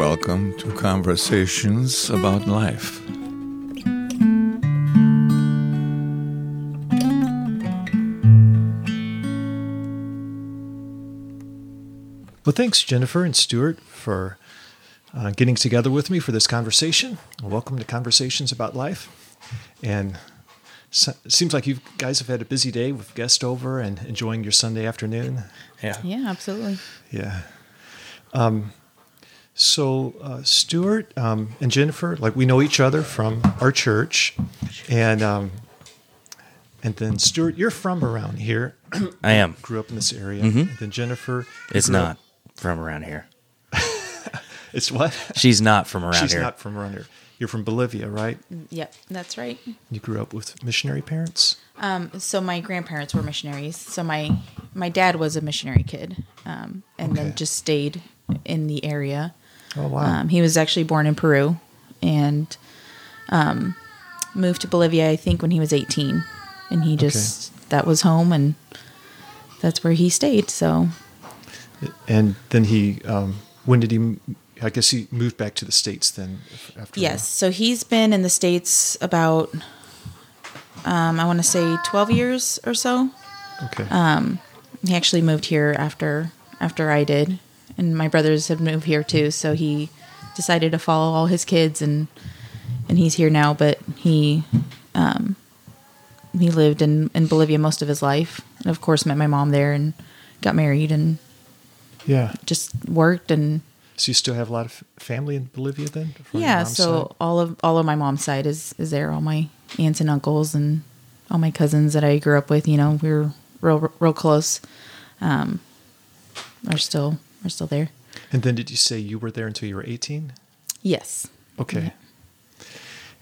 welcome to Conversations About Life. Well, thanks, Jennifer and Stuart, for uh, getting together with me for this conversation. Welcome to Conversations About Life. And so, seems like you guys have had a busy day with guests over and enjoying your Sunday afternoon. Yeah. Yeah, absolutely. Yeah. Um, so, uh, Stuart um, and Jennifer, like we know each other from our church, and um, and then Stuart, you're from around here. I am. Grew up in this area. And then Jennifer, you It's not up- from around here. It's what? She's not from around She's here. She's not from around here. You're from Bolivia, right? Yep, that's right. You grew up with missionary parents. Um, so my grandparents were missionaries. So my my dad was a missionary kid, um, and Okay. then just stayed in the area. Oh wow! Um, he was actually born in Peru, and um, moved to Bolivia. I think when he was eighteen, and he just that was home, and that's where he stayed. So and then he, um, when did he? I guess he moved back to the states then. After Yes. So he's been in the States about, um, I want to say 12 years or so. Okay. Um, He actually moved here after after I did, and my brothers have moved here too. So he decided to follow all his kids, and and he's here now. But he um, he lived in in Bolivia most of his life, and of course met my mom there, and got married, and yeah. just worked and So you still have a lot of family in Bolivia then? yeah. So side? all of all of my mom's side is is there. All my aunts and uncles and all my cousins that I grew up with. You know, we were real real close. Um, are still are still there. And then did you say you were there until you were eighteen? Yes. Okay.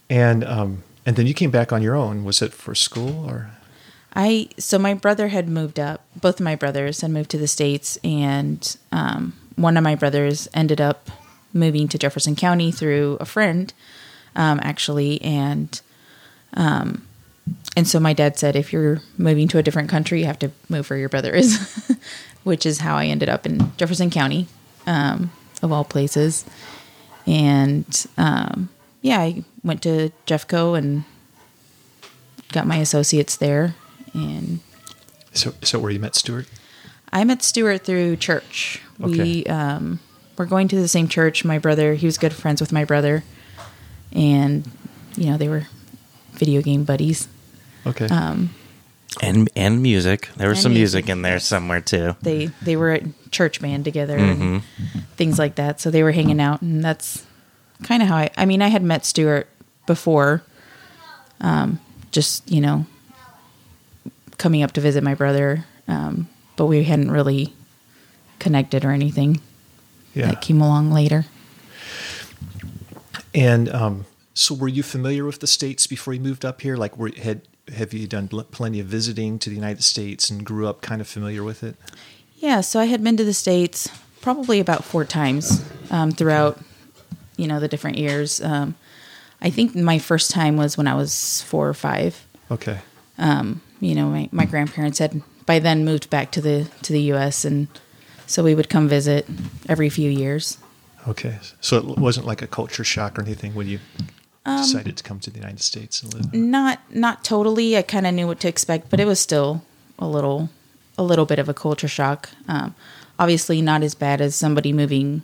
And um, and then you came back on your own. Was it for school or? I so my brother had moved up. Both of my brothers had moved to the states, and um, one of my brothers ended up moving to Jefferson County through a friend, um, actually, and um, and so my dad said, if you're moving to a different country, you have to move where your brother is, which is how I ended up in Jefferson County, um, of all places, and um, yeah, I went to Jeffco and got my associates there and So so where you met Stuart? I met Stuart through church. Okay. We um, were going to the same church. My brother, he was good friends with my brother, and you know they were video game buddies. Okay. Um, and and music. There was And some music, music in there somewhere too. They they were at church band together and things like that. So they were hanging out, and that's kind of how I. I mean, I had met Stuart before, um, just you know, coming up to visit my brother, um, but we hadn't really connected or anything. yeah. that came along later. And um, so, were you familiar with the states before you moved up here? Like, were, had have you done plenty of visiting to the United States and grew up kind of familiar with it? Yeah, so I had been to the states probably about four times um, throughout, you know, the different years. Um, I think my first time was when I was four or five. Okay. You know, my, my grandparents had by then moved back to the to the U.S. and so we would come visit every few years. Okay. So it wasn't like a culture shock or anything when you Um, decided to come to the United States and live. Not not totally. I kind of knew what to expect, but it was still a little a little bit of a culture shock. Um, obviously, not as bad as somebody moving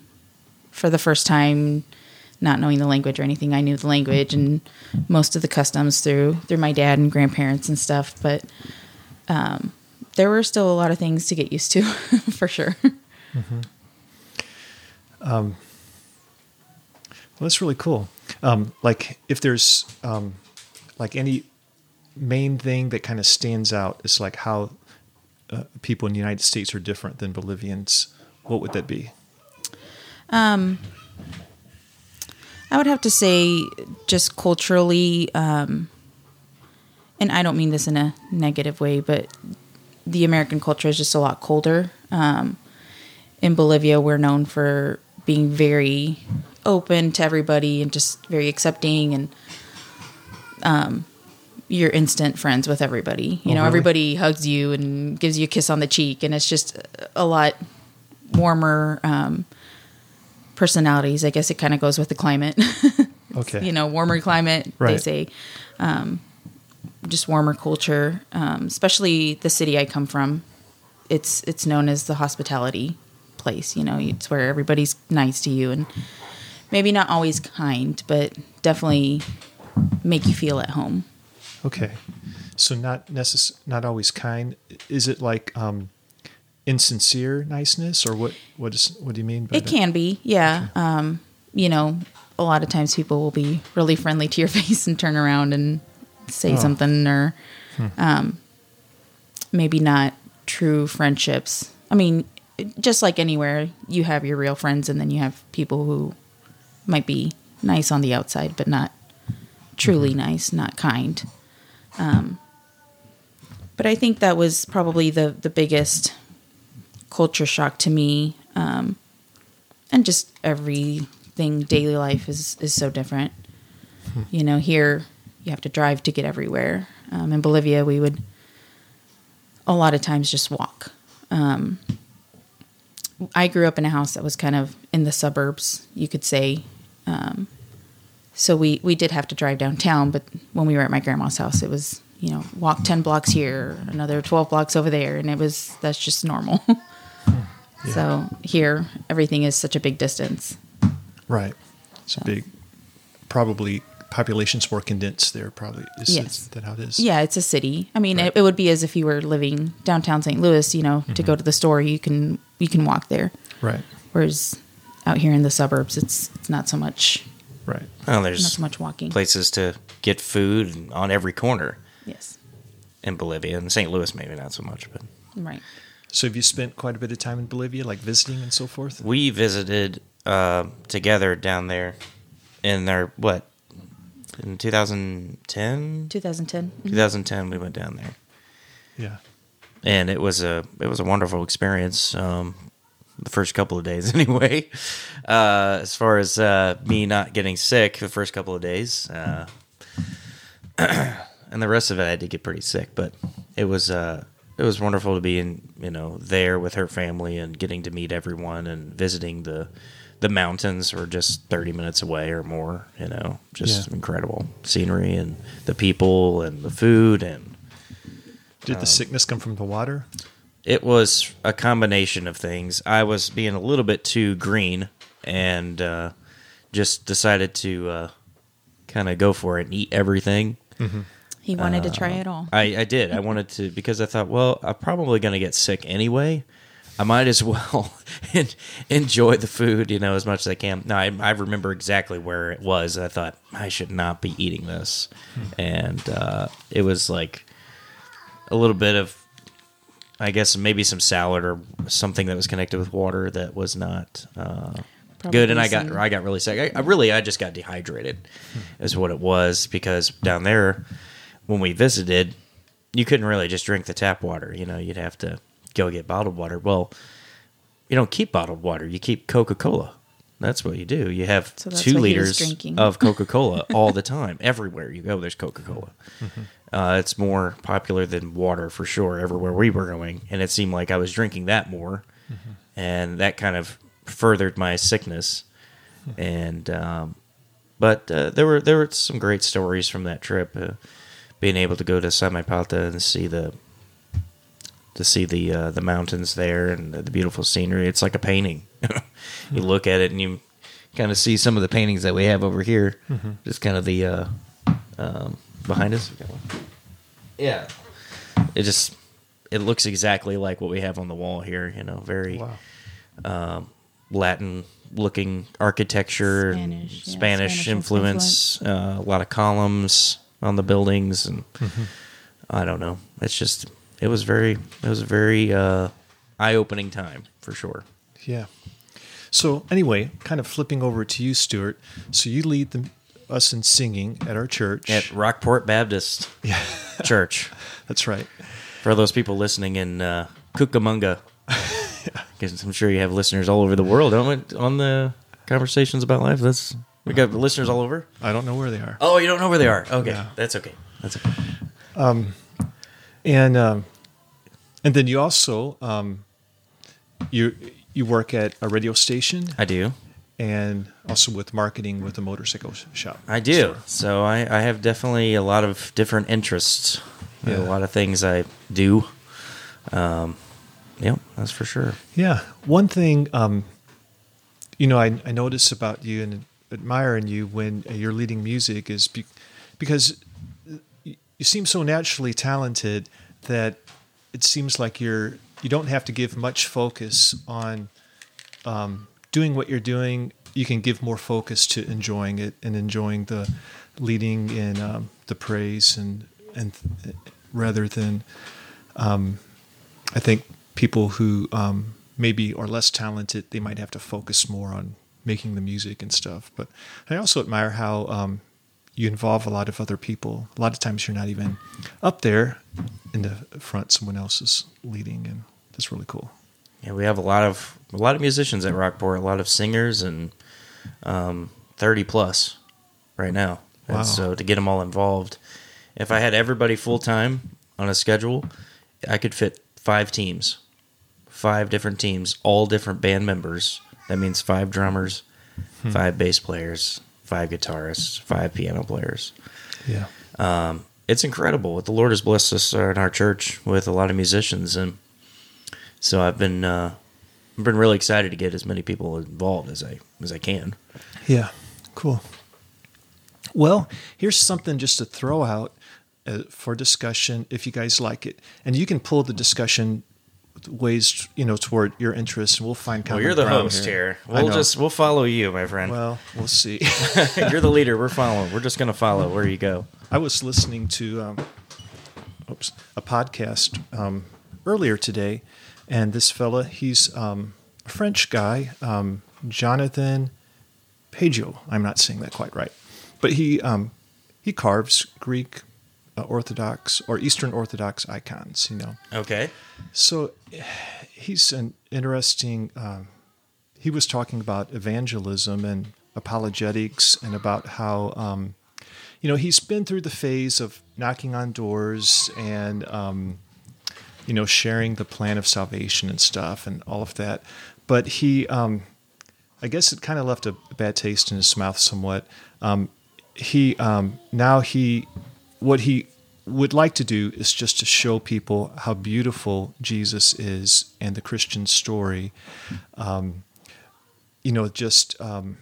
for the first time, not knowing the language or anything. I knew the language and most of the customs through through my dad and grandparents and stuff, but um, there were still a lot of things to get used to, for sure. Um. Well, that's really cool. Um, like, if there's um, like any main thing that kind of stands out, is like how uh, people in the United States are different than Bolivians. What would that be? Um, I would have to say, just culturally, um, and I don't mean this in a negative way, but the American culture is just a lot colder. Um, in Bolivia, we're known for being very open to everybody and just very accepting, and um, you're instant friends with everybody. You Oh, know, really? everybody hugs you and gives you a kiss on the cheek, and it's just a lot warmer. Um, personalities. I guess it kind of goes with the climate. Okay. you know, warmer climate. They say um, just warmer culture, um, especially the city I come from. It's it's known as the hospitality place. You know, it's where everybody's nice to you and maybe not always kind, but definitely make you feel at home. Okay. So not necess- not always kind. Is it like um, insincere niceness, or what? What is? What do you mean by It that? can be, yeah. Um, you know, a lot of times people will be really friendly to your face and turn around and say Oh. something, or um, maybe not true friendships. I mean, just like anywhere, you have your real friends, and then you have people who might be nice on the outside, but not truly nice, not kind. Um, but I think that was probably the the biggest culture shock to me um, and just everything daily life is is so different. You know here you have to drive to get everywhere. Um, in bolivia we would a lot of times just walk. Um, i grew up in a house that was kind of in the suburbs you could say um, so we we did have to drive downtown but when we were at my grandma's house it was you know walk 10 blocks here another 12 blocks over there and it was that's just normal so here everything is such a big distance Right. It's a big. Probably population's more condensed there. Probably is, Yes. that how it is? yeah it's a city i mean Right. it, it would be as if you were living downtown st louis you know to go to the store you can you can walk there Right. whereas out here in the suburbs it's it's not so much Right. Well, not so much walking places to get food on every corner yes in Bolivia. In St. Louis, maybe not so much, but right So have you spent quite a bit of time in Bolivia, like visiting and so forth? we visited uh, together down there in their what in 2010 2010 2010 we went down there Yeah. and it was a it was a wonderful experience um the first couple of days anyway uh as far as uh me not getting sick the first couple of days uh and the rest of it i had to get pretty sick but it was uh it was wonderful to be in you know there with her family and getting to meet everyone and visiting the the mountains were just 30 minutes away or more you know just Yeah. incredible scenery and the people and the food and Did Um, the sickness come from the water? It was a combination of things. I was being a little bit too green and uh, just decided to uh, kind of go for it and eat everything. he wanted to try it all I, I did. I wanted to because I thought, well, I'm probably going to get sick anyway. I might as well enjoy the food, you know, as much as I can. Now, I, I remember exactly where it was. I thought I should not be eating this, and uh, it was like a little bit of, I guess, maybe some salad or something that was connected with water that was not uh, good. And I got I got really sick. I, I really I just got dehydrated, is what it was because down there when we visited, you couldn't really just drink the tap water. You know, you'd have to go get bottled water. Well, you don't keep bottled water. You keep Coca Cola. That's what you do. You have So two what he was liters of Coca Cola all the time. Everywhere you go, there's Coca Cola. Uh, it's more popular than water for sure. Everywhere we were going, and it seemed like I was drinking that more, and that kind of furthered my sickness. And um, but uh, there were there were some great stories from that trip. Uh, being able to go to Samaipata and see the to see the uh, the mountains there and the beautiful scenery. It's like a painting. you look at it and you kind of see some of the paintings that we have over here. Just kind of the uh, um, behind us. Yeah, it just it looks exactly like what we have on the wall here. You know, very Wow. Latin looking architecture and Spanish, yeah, Spanish, Spanish influence, uh, a lot of columns on the buildings and I don't know. It's just it was very it was a very uh, eye opening time for sure. Yeah. So anyway, kind of flipping over to you, Stuart. So you lead the, us in singing at our church. At Rockport Baptist yeah, Church. that's right. For those people listening in uh, Cucamonga, because I'm sure you have listeners all over the world, don't we? On the conversations about life, that's we got listeners all over. I don't know where they are. Oh, you don't know where they are? Okay, Yeah. that's okay. That's okay. Um, And um, and then you also um, you you work at a radio station, I do. And also with marketing with the motorcycle shop. I do. So I, I have definitely a lot of different interests. Yeah. A lot of things I do. Um, yeah, that's for sure. Yeah. One thing, um, you know, I, I notice about you and admire in you when you're leading music is be, because you seem so naturally talented that it seems like you're you don't have to give much focus on um, doing what you're doing. You can give more focus to enjoying it and enjoying the leading in um, the praise and and rather than I think people who um, maybe are less talented, they might have to focus more on making the music and stuff. But I also admire how um, you involve a lot of other people. A lot of times you're not even up there in the front; someone else is leading, and that's really cool. Yeah, we have a lot of a lot of musicians at Rockport, a lot of singers, and um, thirty plus right now. And Wow. so to get them all involved, if I had everybody full time on a schedule, I could fit five teams, five different teams, all different band members. That means five drummers, five bass players, five guitarists, five piano players. Yeah, Um, it's incredible what the Lord has blessed us in our church with a lot of musicians, and so I've been uh, I've been really excited to get as many people involved as I as I can. yeah, cool. Well, here's something just to throw out uh, for discussion, if you guys like it, and you can pull the discussion ways you know toward your interest, and we'll find. Well, you're the host here. here. We'll just we'll follow you, my friend. Well, we'll see. you're the leader. We're following. We're just gonna follow where you go. I was listening to um, oops, a podcast um, earlier today, and this fella, he's um, a French guy, um, Jonathan Pageau. I'm not saying that quite right, but he um, he carves Greek uh, Orthodox or Eastern Orthodox icons. You know, Okay. so he's an interesting. Um, he was talking about evangelism and apologetics and about how um, you know he's been through the phase of knocking on doors and um, you know sharing the plan of salvation and stuff and all of that, but he. Um, I guess it kind of left a bad taste in his mouth somewhat. Um, he um, now he what he would like to do is just to show people how beautiful Jesus is and the Christian story. Um, you know, just um,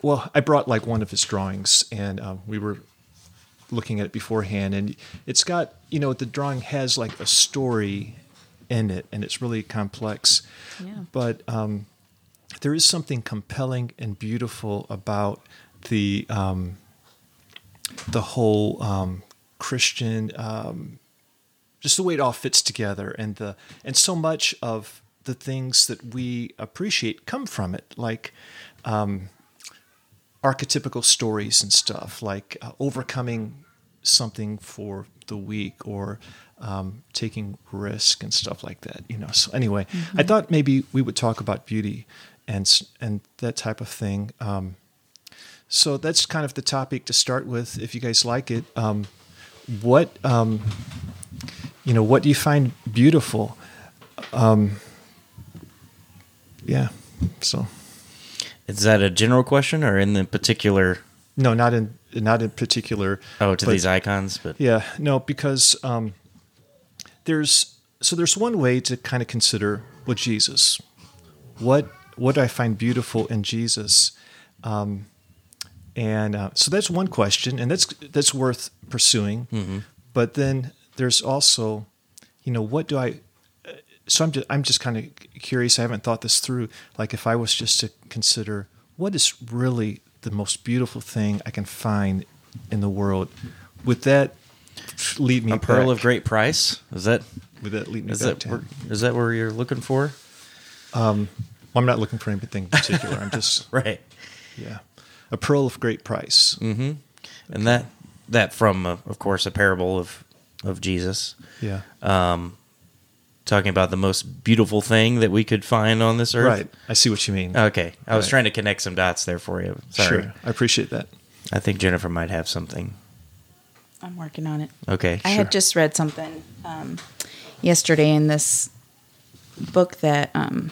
well, I brought like one of his drawings, and uh, we were looking at it beforehand, and it's got you know the drawing has like a story in it, and it's really complex. Yeah. But um, there is something compelling and beautiful about the um, the whole um, Christian, um, just the way it all fits together, and the and so much of the things that we appreciate come from it, like um, archetypical stories and stuff, like uh, overcoming something for the weak or um, taking risk and stuff like that. You know. So anyway, I thought maybe we would talk about beauty and and that type of thing. Um, so that's kind of the topic to start with. If you guys like it, um, what um, you know, what do you find beautiful? Um, yeah. So Is that a general question or in the particular? no, not in not in particular. Oh, to but- these icons, but Yeah, no, because um, there's so there's one way to kind of consider what Jesus, what what do I find beautiful in Jesus, um, and uh, so that's one question, and that's that's worth pursuing. But then there's also, you know, what do I? So I'm just I'm just kind of curious. I haven't thought this through. Like if I was just to consider what is really the most beautiful thing I can find in the world, would that lead me a pearl back- of great price. Is that Would that lead me is back that where, is that where you're looking for? Well, I'm not looking for anything particular. I'm just Right. yeah, a pearl of great price. Mm. And that that from uh, of course a parable of of Jesus Yeah, talking about the most beautiful thing that we could find on this earth. right. I see what you mean. Okay. I was Right. trying to connect some dots there for you. Sorry. Sure, I appreciate that. I think Jennifer might have something. I'm working on it. Okay. I had just read something um, yesterday in this book that um,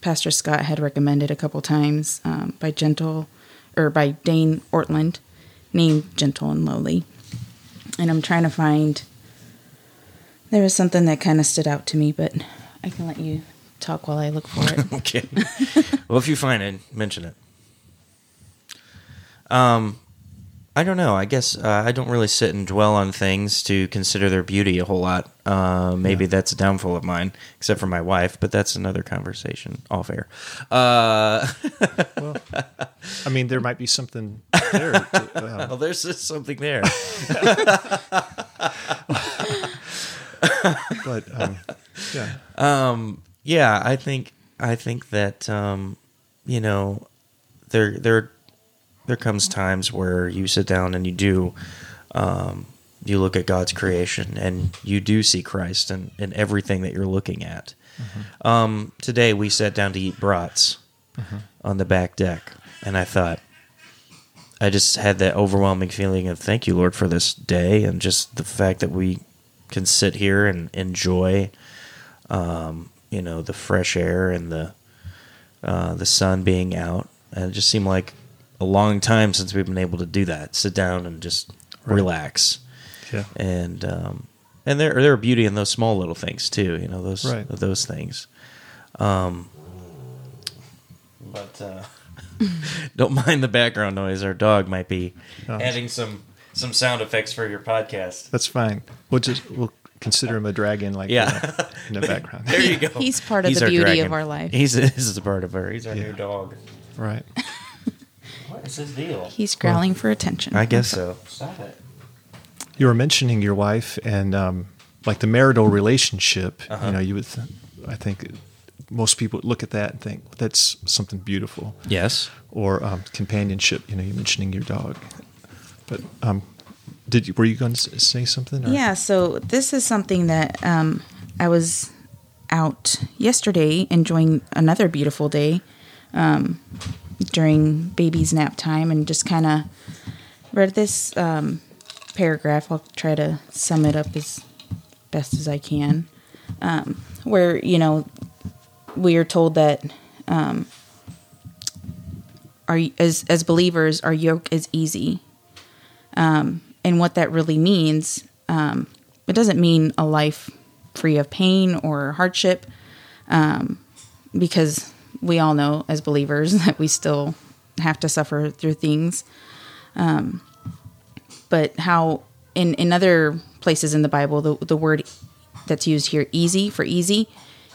Pastor Scott had recommended a couple times um, by Gentle or by Dane Ortlund, named Gentle and Lowly. And I'm trying to find. There was something that kind of stood out to me, but I can let you talk while I look for it. Okay. well, if you find it, mention it. Um, I don't know. I guess uh, I don't really sit and dwell on things to consider their beauty a whole lot. Uh, maybe Yeah. that's a downfall of mine, except for my wife. But that's another conversation off air. Uh, Well, I mean, there might be something there. To, well, there's just something there. but um, yeah, Um, yeah, I think I think that um, you know there there there comes times where you sit down and you do um, you look at God's creation and you do see Christ in, in everything that you're looking at. Um, today we sat down to eat brats on the back deck, and I thought I just had that overwhelming feeling of thank you, Lord, for this day and just the fact that we can sit here and enjoy um, you know, the fresh air and the uh, the sun being out. And it just seemed like a long time since we've been able to do that. Sit down and just Right. relax. yeah, And um, and there there are beauty in those small little things too. You know those Right. those things. Um, but uh, don't mind the background noise. Our dog might be Oh. adding some some sound effects for your podcast. that's fine. We'll just we'll consider him a dragon, like Yeah. uh, in the background. There you go. He's part of the beauty dragon. of our life. He's he's a part of our. He's our Yeah. new dog. right. What is his deal? He's growling for attention. I guess so. Stop it. You were mentioning your wife and um, like the marital relationship. Uh-huh. You know, you would. Th- I think most people would look at that and think that's something beautiful. Yes. Or um, companionship. You know, you're mentioning your dog. But um, did you were you going to say something? Or? Yeah, so this is something that um, I was out yesterday enjoying another beautiful day um, during baby's nap time and just kind of read this um, paragraph. I'll try to sum it up as best as I can. Um, where, you know, we are told that um, our, as, as believers, our yoke is easy and what that really means. Um, it doesn't mean a life free of pain or hardship, um, because we all know as believers that we still have to suffer through things. Um, but how in in other places in the Bible, the the word that's used here, easy for easy,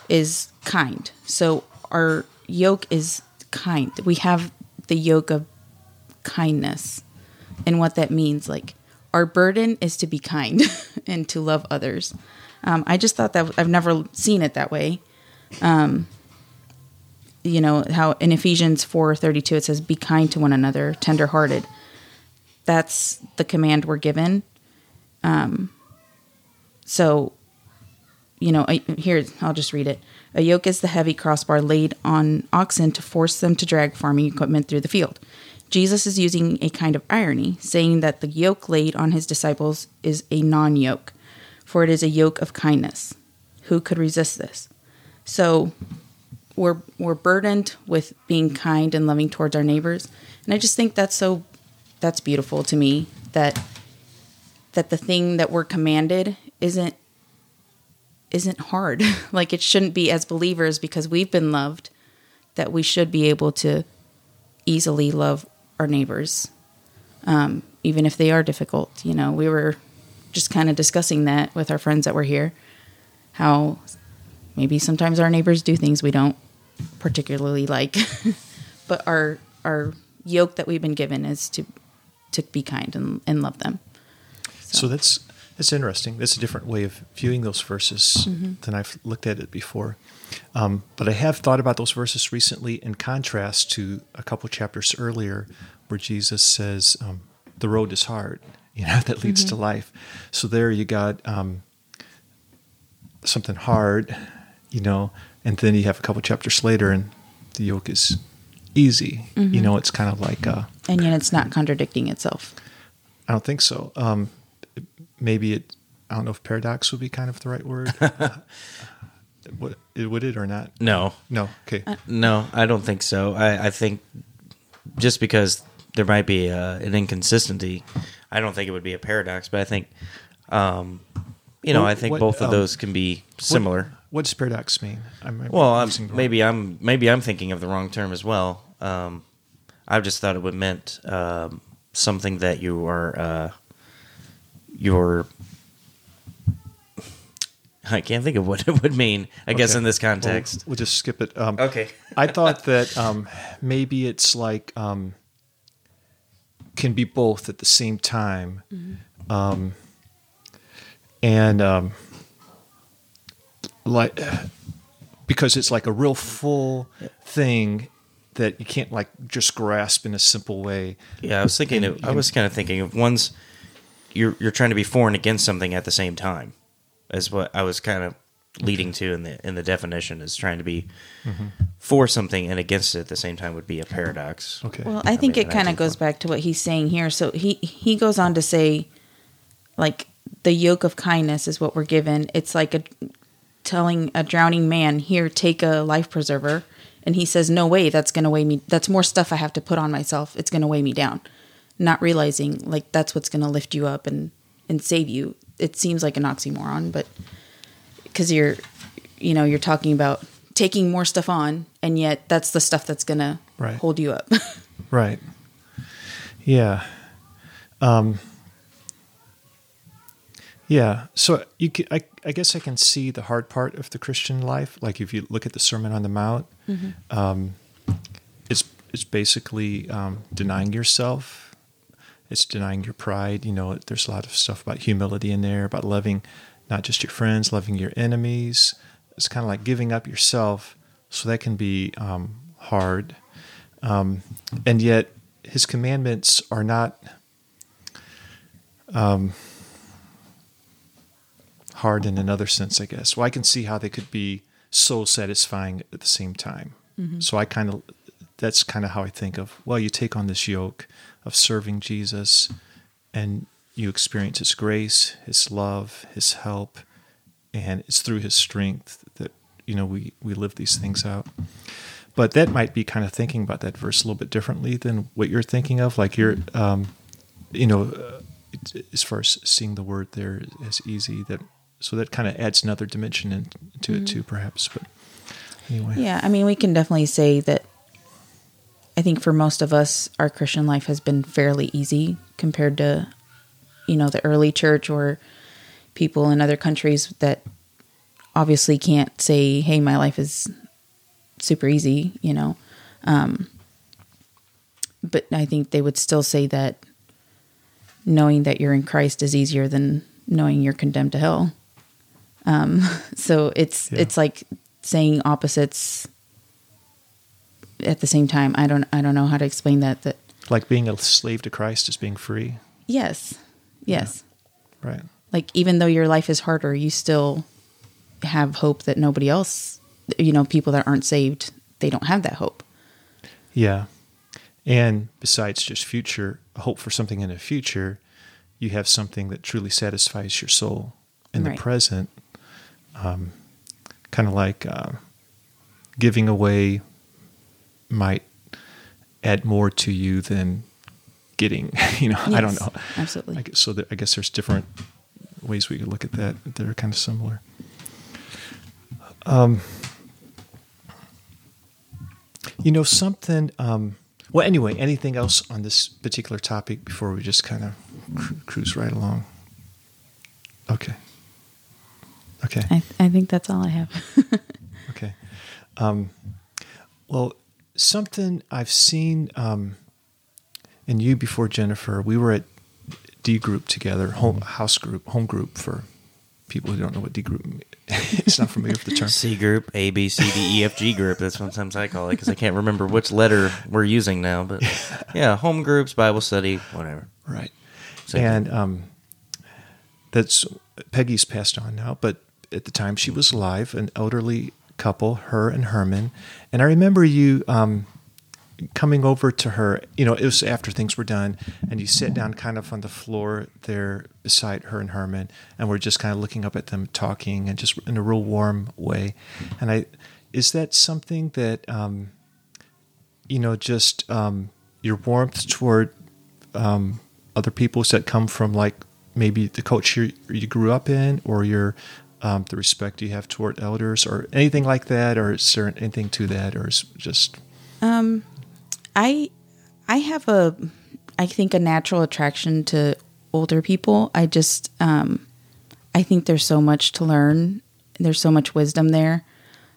is kind. So our yoke is kind. We have the yoke of kindness and what that means. Like our burden is to be kind and to love others. Um, I just thought that I've never seen it that way. Um, you know how in Ephesians four thirty two it says, "Be kind to one another, tenderhearted." That's the command we're given. Um, so, you know, I, here I'll just read it. A yoke is the heavy crossbar laid on oxen to force them to drag farming equipment through the field. Jesus is using a kind of irony, saying that the yoke laid on his disciples is a non yoke, for it is a yoke of kindness. Who could resist this? So we're, we're burdened with being kind and loving towards our neighbors. And I just think that's so, that's beautiful to me that, that the thing that we're commanded isn't, isn't hard. like it shouldn't be as believers because we've been loved that we should be able to easily love our neighbors, um, even if they are difficult. You know, we were just kind of discussing that with our friends that were here, how maybe sometimes our neighbors do things we don't particularly like, but our our yoke that we've been given is to to be kind and, and love them. So that's that's interesting. That's a different way of viewing those verses than I've looked at it before. Um, but I have thought about those verses recently in contrast to a couple chapters earlier, where Jesus says, um, "The road is hard," you know, that leads to life. So there you got um, something hard, you know, and then you have a couple chapters later, and the yoke is easy. You know, it's kind of like. Uh, And yet it's not contradicting itself. I don't think so. Um, maybe it. I don't know if paradox would be kind of the right word. Would, would it or not? No, No. Okay. no, I don't think so. I, I think just because there might be uh, an inconsistency, I don't think it would be a paradox. But I think, um, you know, Well, I think what, both of um, those can be similar. What, what does paradox mean? I'm, I'm Well, I'm, using the wrong- maybe I'm maybe I'm thinking of the wrong term as well. Um, I just thought it would meant um, something that you are uh, you're. I can't think of what it would mean. I guess Okay. in this Well, context. we'll just skip it. Um, Okay. I thought that um, maybe it's like um, can be both at the same time, um, and um, like because it's like a real full thing that you can't like just grasp in a simple way. Yeah, I was thinking. Of, I was kind of thinking of one's you're you're trying to be for and against something at the same time. Is what I was kind of leading to in the in the definition is trying to be mm-hmm. for something and against it at the same time would be a paradox. Okay. Well, I think mean, it kind of goes back to what he's saying here. So he he goes on to say, like the yoke of kindness is what we're given. It's like a telling a drowning man, "Here, take a life preserver," and he says, "No way, that's going to weigh me. That's more stuff I have to put on myself. It's going to weigh me down." Not realizing like that's what's going to lift you up and and save you. It seems like an oxymoron, but because you're, you know, you're talking about taking more stuff on, and yet that's the stuff that's going to Right. hold you up. Right. Yeah. Um, yeah. So you, ca I, I guess I can see the hard part of the Christian life. Like if you look at the Sermon on the Mount, um, it's it's basically um, denying yourself. It's denying your pride. You know, there's a lot of stuff about humility in there, about loving not just your friends, loving your enemies. It's kind of like giving up yourself. So that can be um, hard Um, and yet his commandments are not um, hard in another sense, I guess. Well, I can see how they could be soul satisfying at the same time. So I kind of, that's kind of how I think of, well, you take on this yoke of serving Jesus and you experience his grace, his love, his help, and it's through his strength that, you know, we, we live these things out but that might be kind of thinking about that verse a little bit differently than what you're thinking of. Like you're, um, you know, uh, as far as seeing the word there as easy that, so that kind of adds another dimension in, to it too, perhaps. But anyway, Yeah, I mean, we can definitely say that I think for most of us, our Christian life has been fairly easy compared to, you know, the early church or people in other countries that obviously can't say, hey, my life is super easy, you know. Um, but I think they would still say that knowing that you're in Christ is easier than knowing you're condemned to hell. Um, so it's Yeah. it's like saying opposites at the same time. I don't I don't know how to explain that. That like being a slave to Christ is being free, yes, yes. right? Like even though your life is harder, you still have hope that nobody else, you know, people that aren't saved, they don't have that hope. Yeah. And besides just future, hope for something in the future, you have something that truly satisfies your soul in Right. the present. Um, kind of like uh, giving away might add more to you than getting. You know, I don't know. absolutely. I guess, so there, I guess there's different ways we could look at that that are kind of similar. Um, you know something. Um, well, anyway, anything else on this particular topic before we just kind of cru- cruise right along? Okay. Okay. I, I think that's all I have. Okay. Um, well, something I've seen um, in you before, Jennifer. We were at D group together, home house group, home group for people who don't know what D group. it's not familiar with the term. C group, A, B, C, D, E, F, G group. That's sometimes I call it because I can't remember which letter we're using now. But yeah, home groups, Bible study, whatever. Right. Same and um, that's Peggy's passed on now, but at the time she was alive, an elderly couple, her and Herman. And I remember you um, coming over to her, you know, it was after things were done, and you sit down kind of on the floor there beside her and Herman, and we're just kind of looking up at them talking and just in a real warm way. And I, is that something that, um, you know, just um, your warmth toward um, other people that come from like maybe the culture you grew up in or your um, the respect you have toward elders or anything like that or is there anything to that or is just Um, I I have a I think a natural attraction to older people. I just um, I think there's so much to learn. There's so much wisdom there.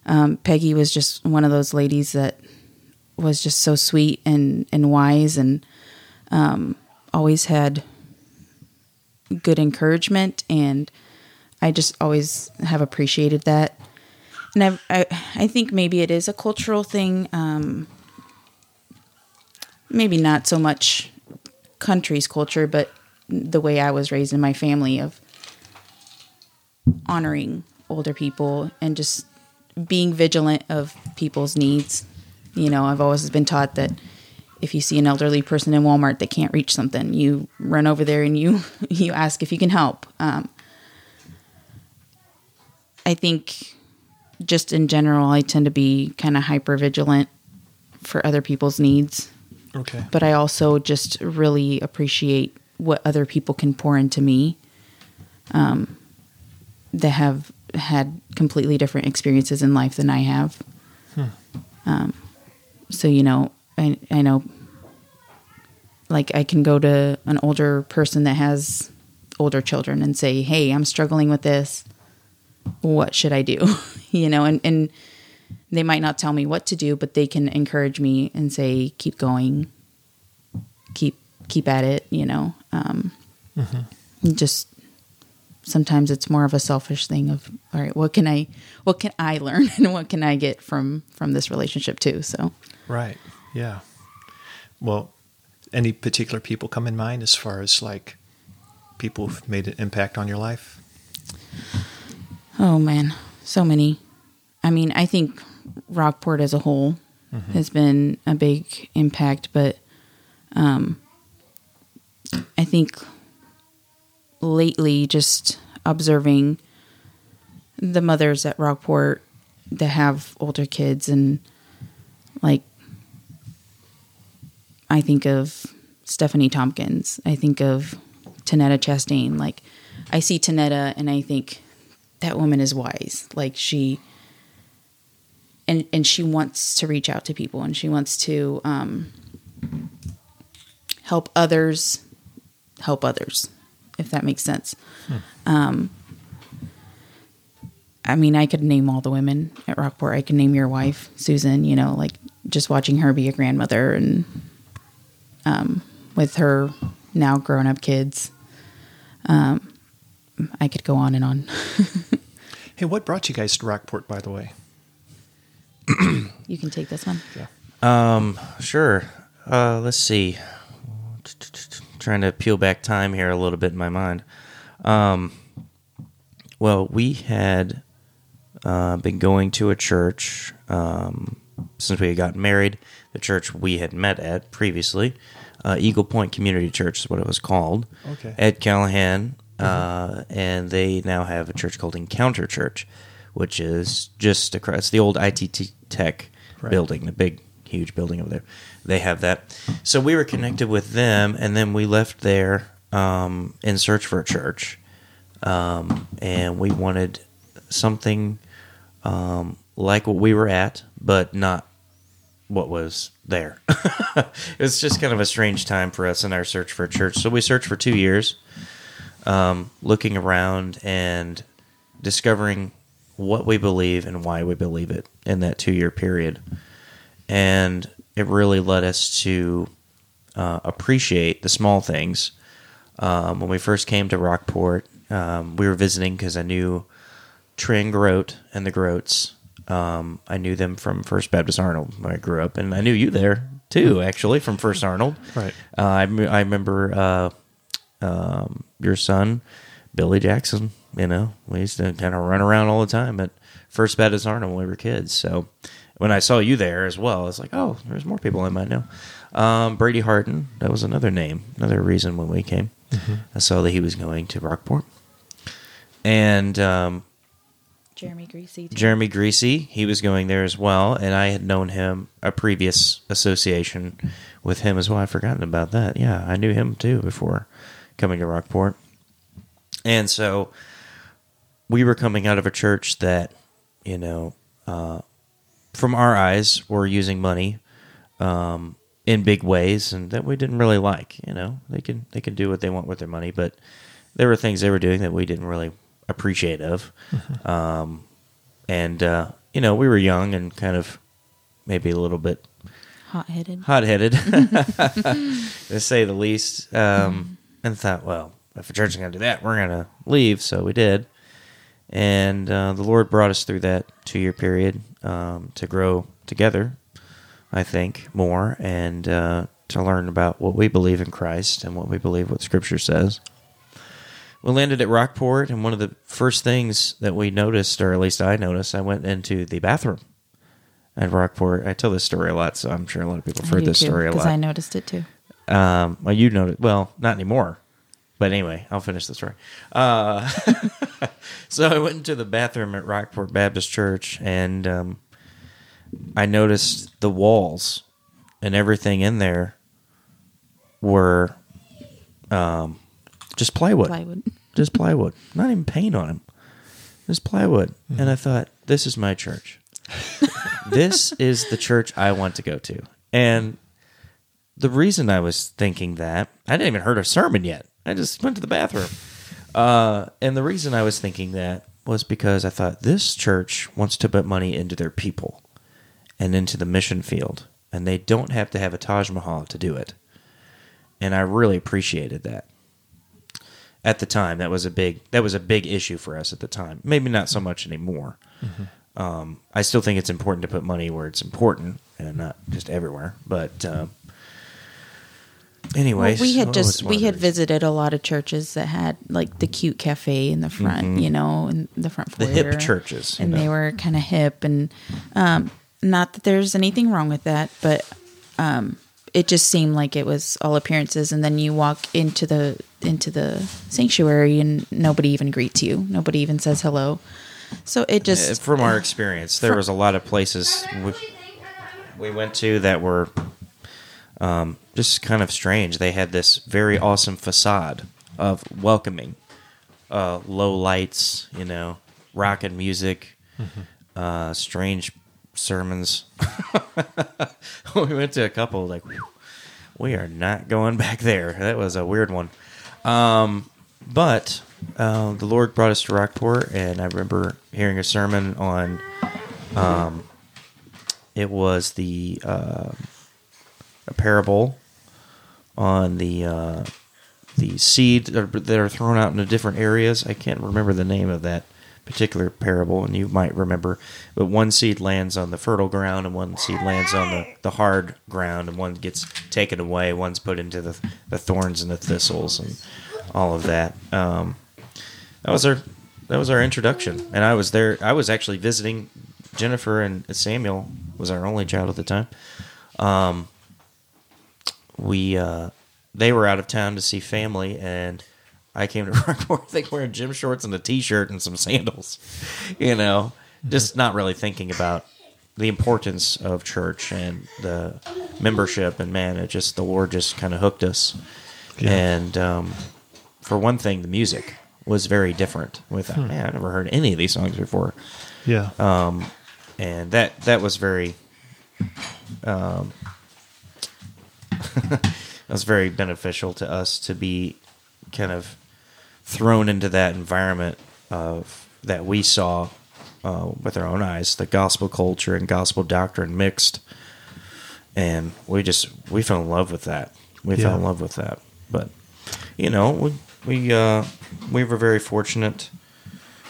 Um, Peggy was just one of those ladies that was just so sweet and and wise and um, always had good encouragement and I just always have appreciated that. And I, I, I think maybe it is a cultural thing. Um, maybe not so much country's culture, but the way I was raised in my family of honoring older people and just being vigilant of people's needs. You know, I've always been taught that if you see an elderly person in Walmart that can't reach something, you run over there and you you ask if you can help. Um, I think just in general, I tend to be kind of hyper vigilant for other people's needs, okay but I also just really appreciate what other people can pour into me um, that have had completely different experiences in life than I have. Um, so, you know, I, I know like I can go to an older person that has older children and say, Hey, I'm struggling with this. What should I do? you know, and, and they might not tell me what to do, but they can encourage me and say, keep going, keep, keep at it, you know, um, just sometimes it's more of a selfish thing of, all right, what can I, what can I learn and what can I get from, from this relationship too? So, right. Yeah. Well any particular people come in mind as far as like people who've made an impact on your life Oh man, so many. I mean, I think Rockport as a whole has been a big impact, but um, I think lately just observing the mothers at Rockport that have older kids and like I think of Stephanie Tompkins. I think of Tanetta Chastain. Like I see Tanetta and I think that woman is wise. Like she and and she wants to reach out to people and she wants to um help others help others if that makes sense. Um I mean, I could name all the women at Rockport. I can name your wife, Susan, you know, like just watching her be a grandmother and um, with her now grown up kids. Um, I could go on and on. hey what brought you guys to rockport by the way You can take this one. Um, sure. Uh, let's see. Trying to peel back time here a little bit in my mind. Um, well, we had uh, been going to a church um, since we had gotten married. The church we had met at previously, uh, Eagle Point Community Church is what it was called. Okay. Ed Callahan, uh, and they now have a church called Encounter Church, which is just across the old ITT Tech Right. building, the big, huge building over there. They have that. So we were connected with them, and then we left there um, in search for a church, um, and we wanted something um, like what we were at, but not what was there. it was just kind of a strange time for us in our search for a church. So we searched for two years, um, looking around and discovering what we believe and why we believe it in that two year period. And it really led us to uh, appreciate the small things. Um, when we first came to Rockport, um, we were visiting because I knew Trin Grote and the Groats. Um, I knew them from First Baptist Arnold where I grew up, and I knew you there too, actually, from First Arnold. Right. Uh, I, I remember uh, um, your son, Billy Jackson. You know, we used to kind of run around all the time at First Baptist Arnold when we were kids. So, when I saw you there as well, it's like, oh, there's more people I might know. Um, Brady Harden, that was another name, another reason when we came. I saw that he was going to Rockport. And um, Jeremy Greasy. too. Jeremy Greasy, he was going there as well, and I had known him a previous association with him as well. I'd forgotten about that. Yeah, I knew him too before coming to Rockport, and so we were coming out of a church that, you know, uh, from our eyes, were using money um, in big ways, and that we didn't really like. You know, they can they can do what they want with their money, but there were things they were doing that we didn't really appreciate of. Um, and uh, you know, we were young and kind of maybe a little bit Hot headed. hot headed, to say the least. Um, and thought, well, if the church is going to do that, we're going to leave. So we did. And uh, the Lord brought us through that two year period um, to grow together, I think, more and uh, to learn about what we believe in Christ and what we believe what Scripture says. We landed at Rockport, and one of the first things that we noticed, or at least I noticed, I went into the bathroom at Rockport. I tell this story a lot, so I'm sure a lot of people have heard this story a lot. Because lot. I noticed it too. Um, well, you know, well, not anymore. But anyway, I'll finish the story. Uh, so I went into the bathroom at Rockport Baptist Church, and um, I noticed the walls and everything in there were um, just plywood, Plywood. just plywood, not even paint on them, just plywood. And I thought, this is my church. this is the church I want to go to, and the reason I was thinking that I didn't even heard a sermon yet. I just went to the bathroom, uh, and the reason I was thinking that was because I thought this church wants to put money into their people and into the mission field, and they don't have to have a Taj Mahal to do it. And I really appreciated that. At the time, that was a big that was a big issue for us at the time. Maybe not so much anymore. Um, I still think it's important to put money where it's important and not just everywhere. But um, anyways, Well, we had just we had visited a lot of churches that had like the cute cafe in the front, you know, in the front Mm-hmm. The hip churches, and they were kind of hip, and um, not that there's anything wrong with that, but um, it just seemed like it was all appearances. And then you walk into the into the sanctuary, and nobody even greets you, nobody even says hello. So it Uh, just from our experience, there was a lot of places we, we went to that were um, just kind of strange. They had this very awesome facade of welcoming, uh, low lights, you know, rock and music, uh, strange sermons. we went to a couple like we are not going back there. That was a weird one. Um, but uh, the Lord brought us to Rockport, and I remember hearing a sermon on. Um, it was the uh, a parable on the uh, the seed that are- thrown out into different areas. I can't remember the name of that particular parable, and you might remember. But one seed lands on the fertile ground, and one seed lands on the, the hard ground, and one gets taken away. One's put into the the thorns and the thistles, and all of that. Um, that was our that was our introduction, and I was there. I was actually visiting Jennifer and Samuel was our only child at the time. Um, we uh, they were out of town to see family, and I came to Rockport. I think wearing gym shorts and a t-shirt and some sandals. You know, just not really thinking about the importance of church and the membership. And man, it just the Lord just kind of hooked us. Yeah. And um, for one thing, the music was very different. With thought, man, I never heard any of these songs before Yeah. um, and that that was very um, that was very beneficial to us to be kind of thrown into that environment of that we saw uh, with our own eyes the gospel culture and gospel doctrine mixed and we just we fell in love with that we Yeah. fell in love with that but you know we we uh, we were very fortunate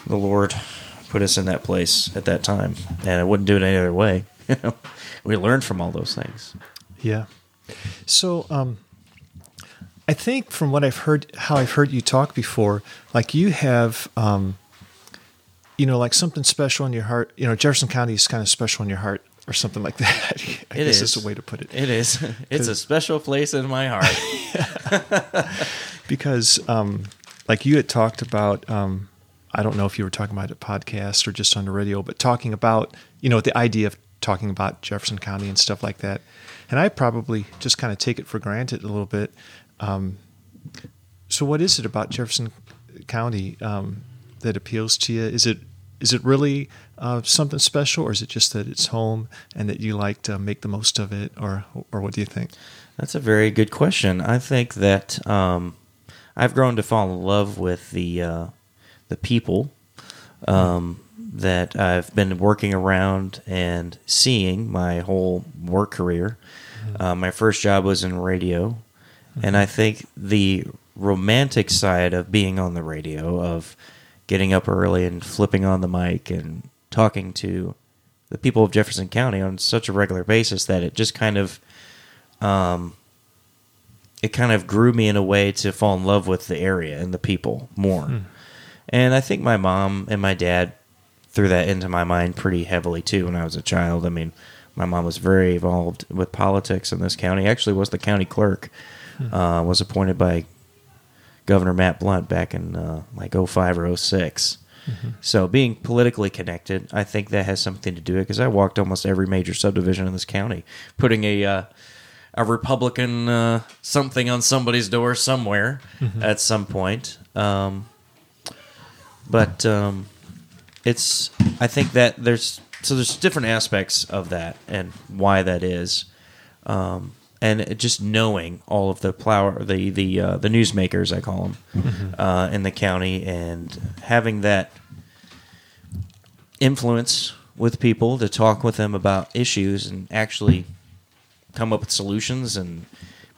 the Lord put us in that place at that time, and I wouldn't do it any other way. You know, we learned from all those things. Yeah. So, um, I think from what I've heard, how I've heard you talk before, like you have, um, you know, like something special in your heart. You know, Jefferson County is kind of special in your heart. or something like that. I It guess is. is a way to put it. It is. It's a special place in my heart. because um, like you had talked about um, i don't know if you were talking about a podcast or just on the radio but talking about you know the idea of talking about jefferson county and stuff like that and i probably just kind of take it for granted a little bit. Um, so what is it about jefferson county um, that appeals to you? Is it is it really uh, something special or is it just that it's home and that you like to make the most of it or or what do you think? That's a very good question. I think that um, I've grown to fall in love with the uh, the people. Um, that I've been working around and seeing my whole work career. Uh, my first job was in radio, and I think the romantic side of being on the radio, of getting up early and flipping on the mic and talking to the people of Jefferson County on such a regular basis that it just kind of um, it kind of grew me in a way to fall in love with the area and the people more. And I think my mom and my dad threw that into my mind pretty heavily too when I was a child. I mean, my mom was very involved with politics in this county. Actually, was the county clerk. Uh, was appointed by Governor Matt Blunt back in uh, like 05 or 6 So being politically connected, I think that has something to do with it because I walked almost every major subdivision in this county, putting a uh, a Republican uh, something on somebody's door somewhere at some point. Um, but um, it's I think that there's so there's different aspects of that and why that is. Um, and just knowing all of the plower the the uh, the newsmakers I call them uh, in the county and having that influence with people to talk with them about issues and actually come up with solutions and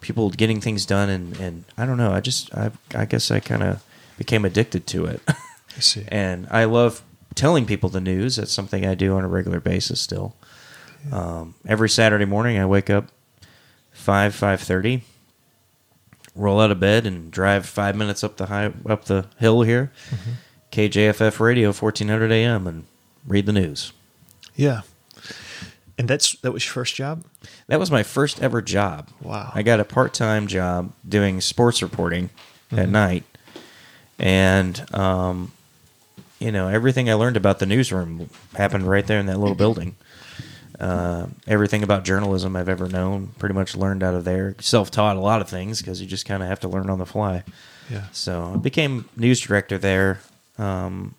people getting things done and, and I don't know I just I I guess I kind of became addicted to it I see. and I love telling people the news that's something I do on a regular basis still um, every Saturday morning I wake up five five thirty roll out of bed and drive five minutes up the high up the hill here KJFF radio 1400 AM and read the news Yeah. And that's that was your first job? That was my first ever job. Wow. I got a part time job doing sports reporting at night. And, um, you know, everything I learned about the newsroom happened right there in that little building. Uh, everything about journalism I've ever known pretty much learned out of there. Self taught a lot of things because you just kind of have to learn on the fly. Yeah. So I became news director there um,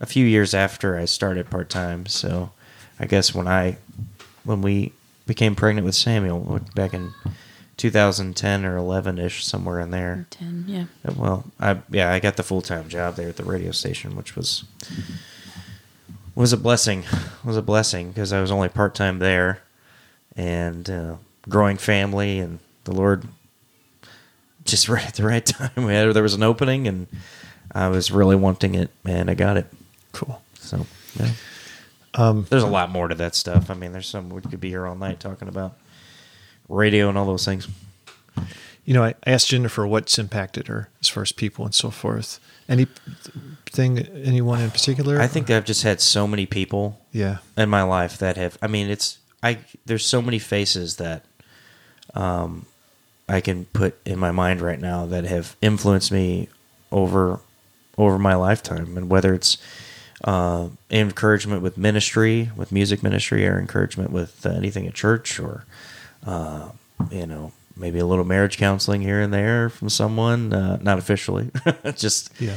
a few years after I started part time. So I guess when I when we became pregnant with Samuel back in 2010 or 11 ish, somewhere in there. Ten, yeah. Well, I yeah, I got the full time job there at the radio station, which was was a blessing. Was a blessing because I was only part time there, and uh, growing family, and the Lord just right at the right time. We had there was an opening, and I was really wanting it, and I got it. Cool. So yeah. Um, There's a lot more to that stuff. I mean, there's some we could be here all night talking about radio and all those things. you know, I asked Jennifer what's impacted her as far as people and so forth. Anything, anyone in particular? I think I've just had so many people Yeah. in my life that have. I mean, it's I. There's so many faces that, um, I can put in my mind right now that have influenced me over over my lifetime, and whether it's uh, encouragement with ministry, with music ministry, or encouragement with uh, anything at church, or uh, you know, maybe a little marriage counseling here and there from someone, uh, not officially, just Yeah.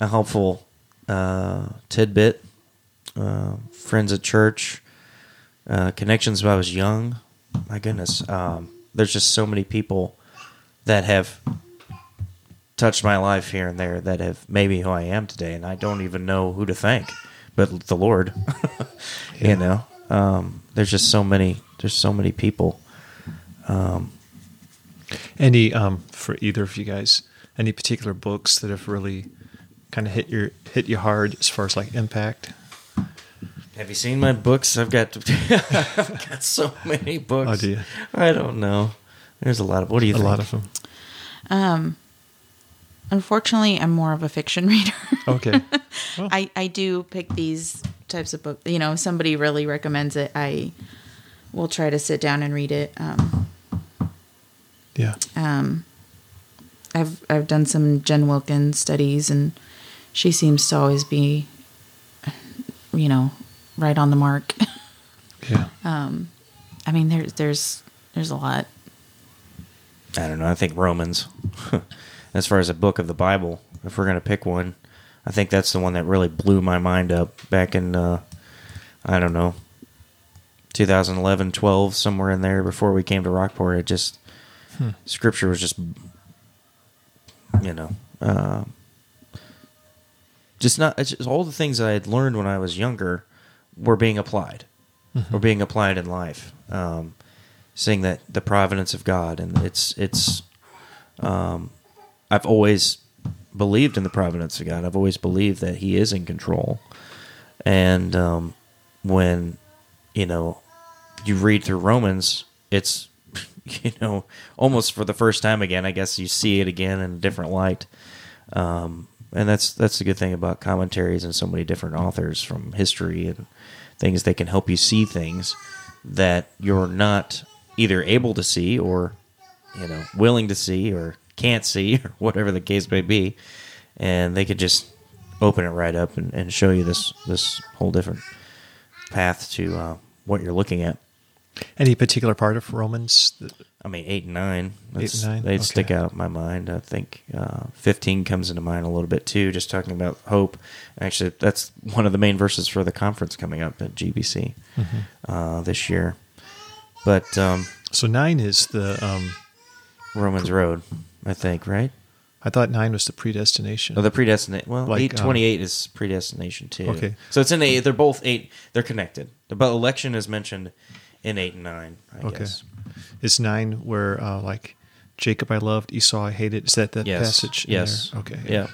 a helpful uh, tidbit. Uh, friends at church, uh, connections when I was young. My goodness, um, there's just so many people that have touched my life here and there that have made me who I am today, and I don't even know who to thank, but the Lord. Yeah. You know, um, there's just so many. There's so many people. Any um for either of you guys, any particular books that have really kind of hit your hit you hard as far as like impact? Have you seen my books? I've got, I've got so many books. Oh, do you? I don't know. There's a lot of. What do you A think? lot of them. Um, unfortunately, I'm more of a fiction reader. Okay. Well, I, I do pick these types of books. You know, if somebody really recommends it, I will try to sit down and read it. Um, Yeah. um, I've I've done some Jen Wilkins studies, and she seems to always be, you know, right on the mark. Yeah. Um, I mean, there's there's there's a lot. I don't know. I think Romans, as far as a book of the Bible, if we're going to pick one, I think that's the one that really blew my mind up back in, uh, I don't know, 2011, 12, somewhere in there before we came to Rockport. It just, scripture was just, you know, uh, just not, it's just all the things I had learned when I was younger were being applied, were being applied in life. Um, seeing that the providence of God and it's it's um, I've always believed in the providence of God. I've always believed that He is in control. And um, when you know you read through Romans, it's you know almost for the first time again. I guess you see it again in a different light. Um, and that's that's the good thing about commentaries and so many different authors from history and things. They can help you see things that you're not either able to see or you know willing to see or can't see or whatever the case may be and they could just open it right up and, and show you this this whole different path to uh, what you're looking at Any particular part of Romans? That, i mean eight and nine Eight and nine? they'd stick out in my mind i think uh, 15 comes into mind a little bit too just talking about hope actually that's one of the main verses for the conference coming up at gbc Mm-hmm. uh, this year but um, so nine is the. Um, romans road i think right I thought nine was the predestination. Oh, the predestination. Well, Like, eight twenty eight is predestination too. Okay. so it's in eight. They're both eight. They're connected. But election is mentioned in eight and nine. I Okay. guess. Is nine where uh, like Jacob I loved, Esau I hated? Is that that Yes. passage? in Yes. there? Okay. Yeah.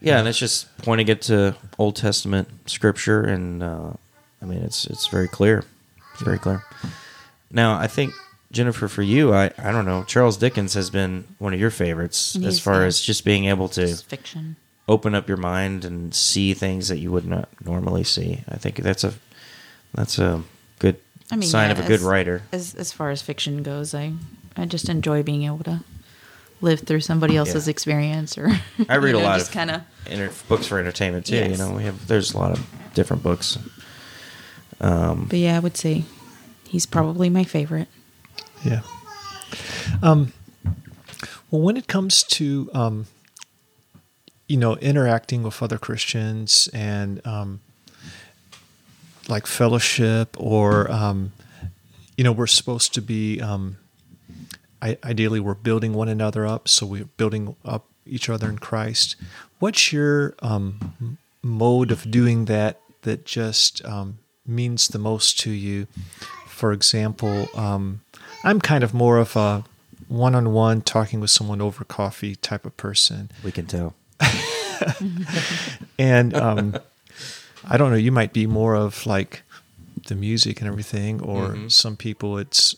Yeah, and it's just pointing it to Old Testament scripture, and uh, I mean it's it's very clear. It's very clear. Now, I think Jennifer, for you, I I don't know. Charles Dickens has been one of your favorites as far yes. as just being able to It's fiction. open up your mind and see things that you would not normally see. I think that's a that's a good I mean, sign yeah, of a good as- writer. As as far as fiction goes, I I just enjoy being able to live through somebody else's Yeah. experience, or I read you a lot of kind of enter- books for entertainment too. You know, we have there's a lot of different books. Um, But yeah, I would say he's probably my favorite. Yeah. Um, well, when it comes to um, you know interacting with other Christians and um, like fellowship, or um, you know, we're supposed to be um, I, ideally we're building one another up, so we're building up each other in Christ. What's your um, mode of doing that that just um, means the most to you? For example, um, I'm kind of more of a one-on-one talking with someone over coffee type of person, we can tell. and um, I don't know. You might be more of like the music and everything, or Mhm. some people it's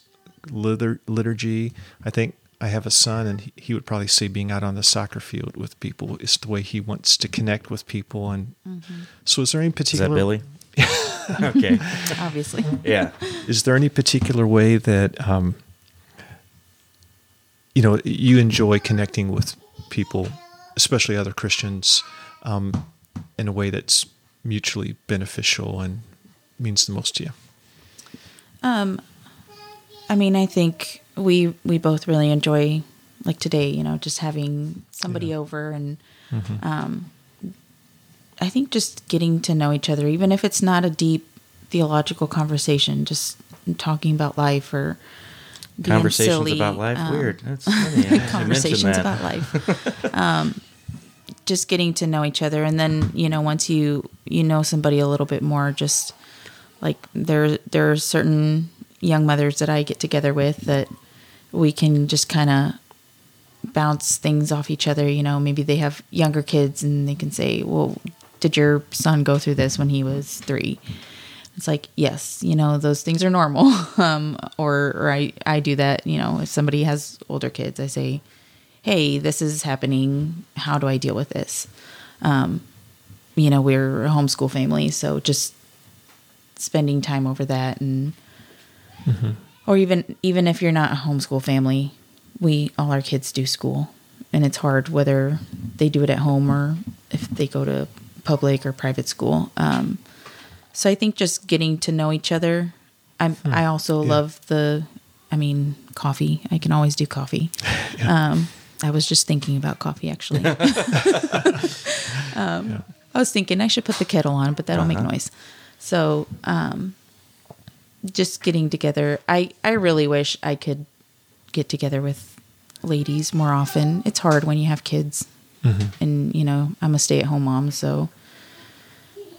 litur- liturgy. I think I have a son, and he, he would probably say being out on the soccer field with people is the way he wants to connect with people. And so, is there any particular? Is that Billy? okay. Obviously, Yeah. Is there any particular way that um, you know you enjoy connecting with people, especially other Christians, um, in a way that's mutually beneficial and means the most to you? um, I mean, I think we we both really enjoy like today. You know, just having somebody Yeah. over and um, I think just getting to know each other, even if it's not a deep theological conversation, just talking about life or being Conversations silly, about life. um, Weird. That's funny. Conversations about life. um, just getting to know each other, and then you know, once you you know somebody a little bit more, just like there there are certain young mothers that I get together with that we can just kind of bounce things off each other. You know, maybe they have younger kids, and they can say, "Well, did your son go through this when he was three? It's like, yes, you know, those things are normal. Um, or, or I, I do that, you know, if somebody has older kids, I say, hey, this is happening. How do I deal with this? Um, you know, we're a homeschool family, so just spending time over that and or even even if you're not a homeschool family, we all our kids do school and it's hard whether they do it at home or if they go to public or private school. Um, so I think just getting to know each other. I'm, I also Yeah. love the, I mean, coffee. I can always do coffee. um, I was just thinking about coffee actually. um, I was thinking I should put the kettle on, but that'll make noise. So, um, just getting together. I, I really wish I could get together with ladies more often. It's hard when you have kids. And, you know, I'm a stay at home mom, so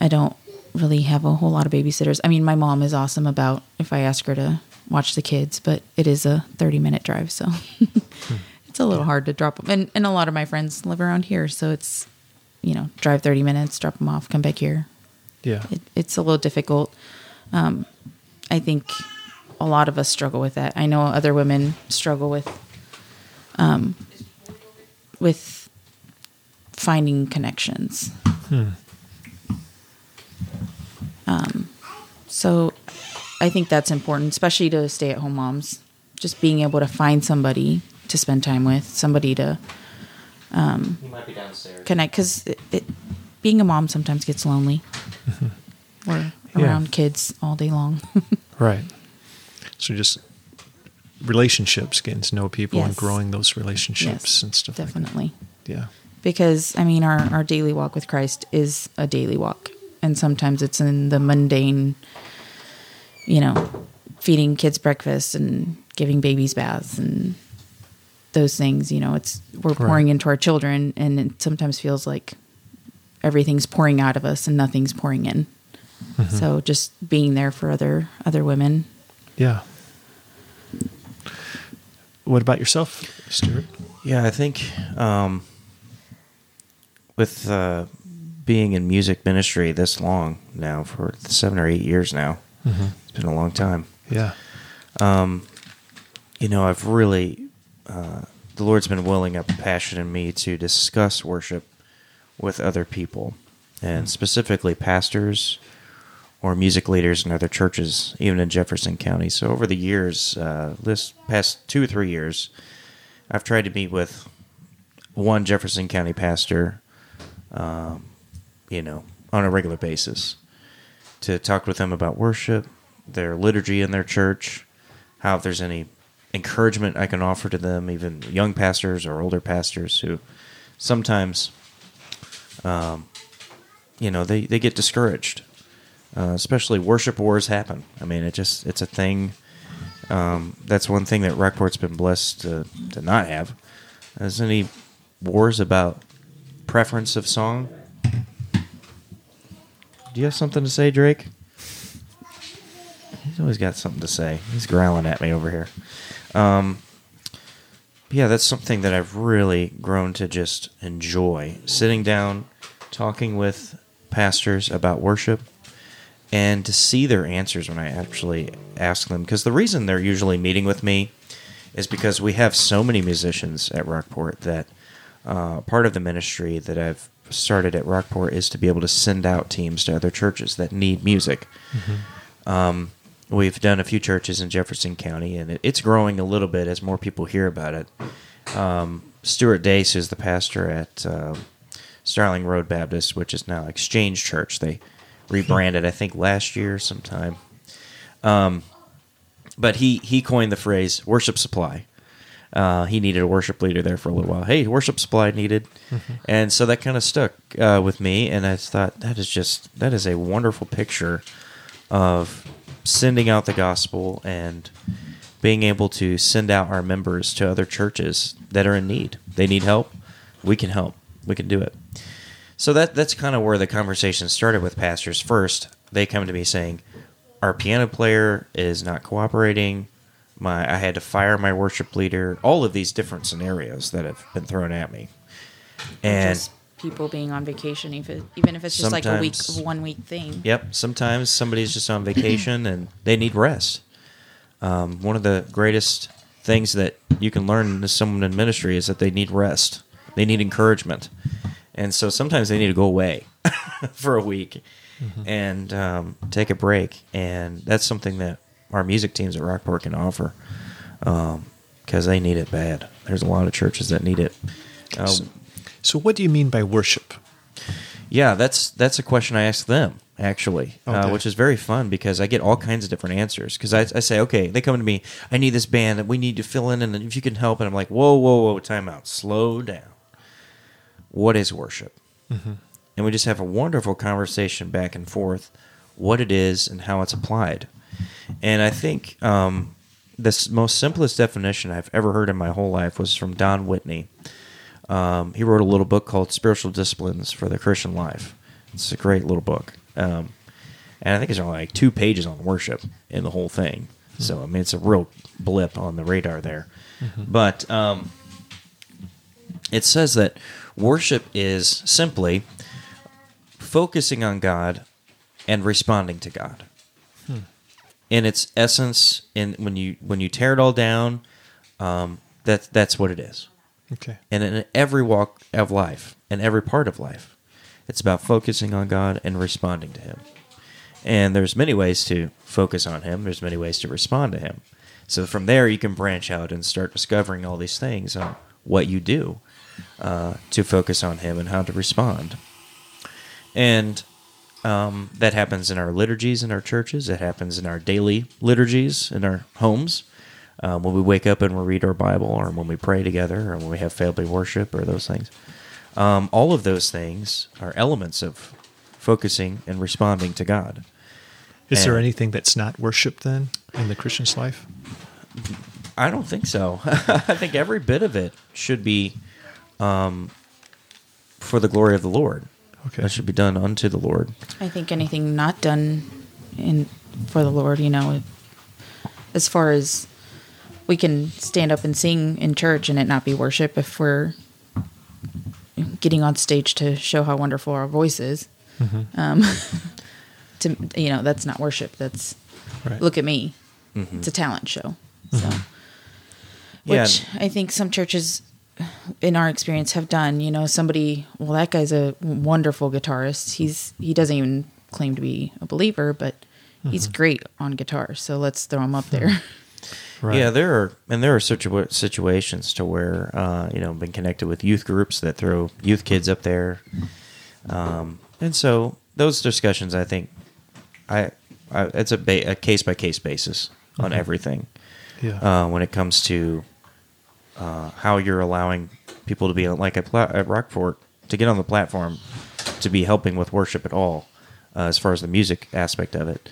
I don't really have a whole lot of babysitters. I mean, my mom is awesome about if I ask her to watch the kids, but it is a 30 minute drive, so it's a little hard to drop them. And, and a lot of my friends live around here, so it's, you know, drive 30 minutes, drop them off, come back here. Yeah. It, it's a little difficult. Um, I think a lot of us struggle with that. I know other women struggle with, um, with finding connections. Hmm. Um, so I think that's important, especially to stay at home moms. Just being able to find somebody to spend time with, somebody to um, He might be downstairs. connect, because it, it, being a mom sometimes gets lonely. We're Yeah. around kids all day long. Right. So just relationships, getting to know people and growing those relationships yes, and stuff definitely. like. Yeah. because I mean our our daily walk with Christ is a daily walk, and sometimes it's in the mundane, you know, feeding kids breakfast and giving babies baths and those things. You know, it's we're pouring Right. into our children, and it sometimes feels like everything's pouring out of us and nothing's pouring in. Mm-hmm. So just being there for other other women. Yeah. What about yourself, Stuart? Yeah, I think um, with uh, being in music ministry this long now for seven or eight years now, it's been a long time. Yeah. Um, You know, I've really uh, the Lord's been willing up a passion in me to discuss worship with other people, and specifically pastors or music leaders in other churches, even in Jefferson County. So over the years, uh, this past two or three years, I've tried to meet with one Jefferson County pastor, um, you know, on a regular basis to talk with them about worship, their liturgy in their church, how if there's any encouragement I can offer to them, even young pastors or older pastors who sometimes, um, you know, they, they get discouraged. Uh, especially worship wars happen. I mean, it just it's a thing. Um, that's one thing that Rockport's been blessed to, to not have. Is any wars about preference of song? Do you have something to say, Drake? He's always got something to say. He's growling at me over here. Um, yeah, that's something that I've really grown to just enjoy. Sitting down, talking with pastors about worship, and to see their answers when I actually ask them. Because the reason they're usually meeting with me is because we have so many musicians at Rockport that uh, part of the ministry that I've started at Rockport is to be able to send out teams to other churches that need music. Um, we've done a few churches in Jefferson County, and it, it's growing a little bit as more people hear about it. Um, Stuart Dace is the pastor at uh, Starling Road Baptist, which is now Exchange Church. They rebranded, I think, last year sometime. Um, but he he coined the phrase "worship supply." Uh, he needed a worship leader there for a little while. Hey, worship supply needed, and so that kind of stuck uh, with me. And I thought that is just that is a wonderful picture of sending out the gospel and being able to send out our members to other churches that are in need. They need help. We can help. We can do it. So that that's kind of where the conversation started with pastors. First, they come to me saying, "Our piano player is not cooperating. My I had to fire my worship leader. All of these different scenarios that have been thrown at me." And just people being on vacation, even even if it's just like a week, Sometimes- one week thing. Yep. Sometimes somebody's just on vacation and they need rest. Um, one of the greatest things that you can learn as someone in ministry is that they need rest. They need encouragement, and so sometimes they need to go away. for a week and um, take a break. And that's something that our music teams at Rockport can offer because they need it bad. There's a lot of churches that need it. Uh, So, what do you mean by worship? yeah, that's that's a question I ask them actually, uh, which is very fun because I get all kinds of different answers. Because I, I say, okay, they come to me, I need this band that we need to fill in, and if you can help, and I'm like, whoa, whoa, whoa, time out, slow down. What is worship? And we just have a wonderful conversation back and forth, what it is and how it's applied. And I think um, the most simplest definition I've ever heard in my whole life was from Don Whitney. Um, he wrote a little book called Spiritual Disciplines for the Christian Life. It's a great little book. Um, and I think it's only like two pages on worship in the whole thing. So, I mean, it's a real blip on the radar there. But um, it says that worship is simply focusing on God and responding to God. In its essence, in when you when you tear it all down, um, that that's what it is Okay. and in every walk of life, in every part of life, it's about focusing on God and responding to Him. And there's many ways to focus on Him. There's many ways to respond to Him. So from there, you can branch out and start discovering all these things on what you do uh, to focus on Him and how to respond. And um, that happens in our liturgies in our churches. It happens in our daily liturgies in our homes. Um, when we wake up and we read our Bible, or when we pray together, or when we have family worship, or those things. Um, all of those things are elements of focusing and responding to God. Is there anything that's not worship then in the Christian's life? I don't think so. I think every bit of it should be um, for the glory of the Lord. Okay. That should be done unto the Lord. I think anything not done in for the Lord, you know, as far as we can stand up and sing in church and it not be worship if we're getting on stage to show how wonderful our voice is. Mm-hmm. Um, to you know, that's not worship. That's Right. look at me. Mm-hmm. It's a talent show. Mm-hmm. So, Yeah. which I think some churches, in our experience, have done. You know, somebody. Well, that guy's a wonderful guitarist. He's he doesn't even claim to be a believer, but he's great on guitar. So let's throw him up there. Right. Yeah, there are, and there are situa- situations to where uh, you know, been connected with youth groups that throw youth kids up there, um, and so those discussions, I think, I, I it's a ba- a case by case basis on everything Yeah. uh, when it comes to uh, how you're allowing people to be like at, Pla- at Rockport to get on the platform to be helping with worship at all, uh, as far as the music aspect of it.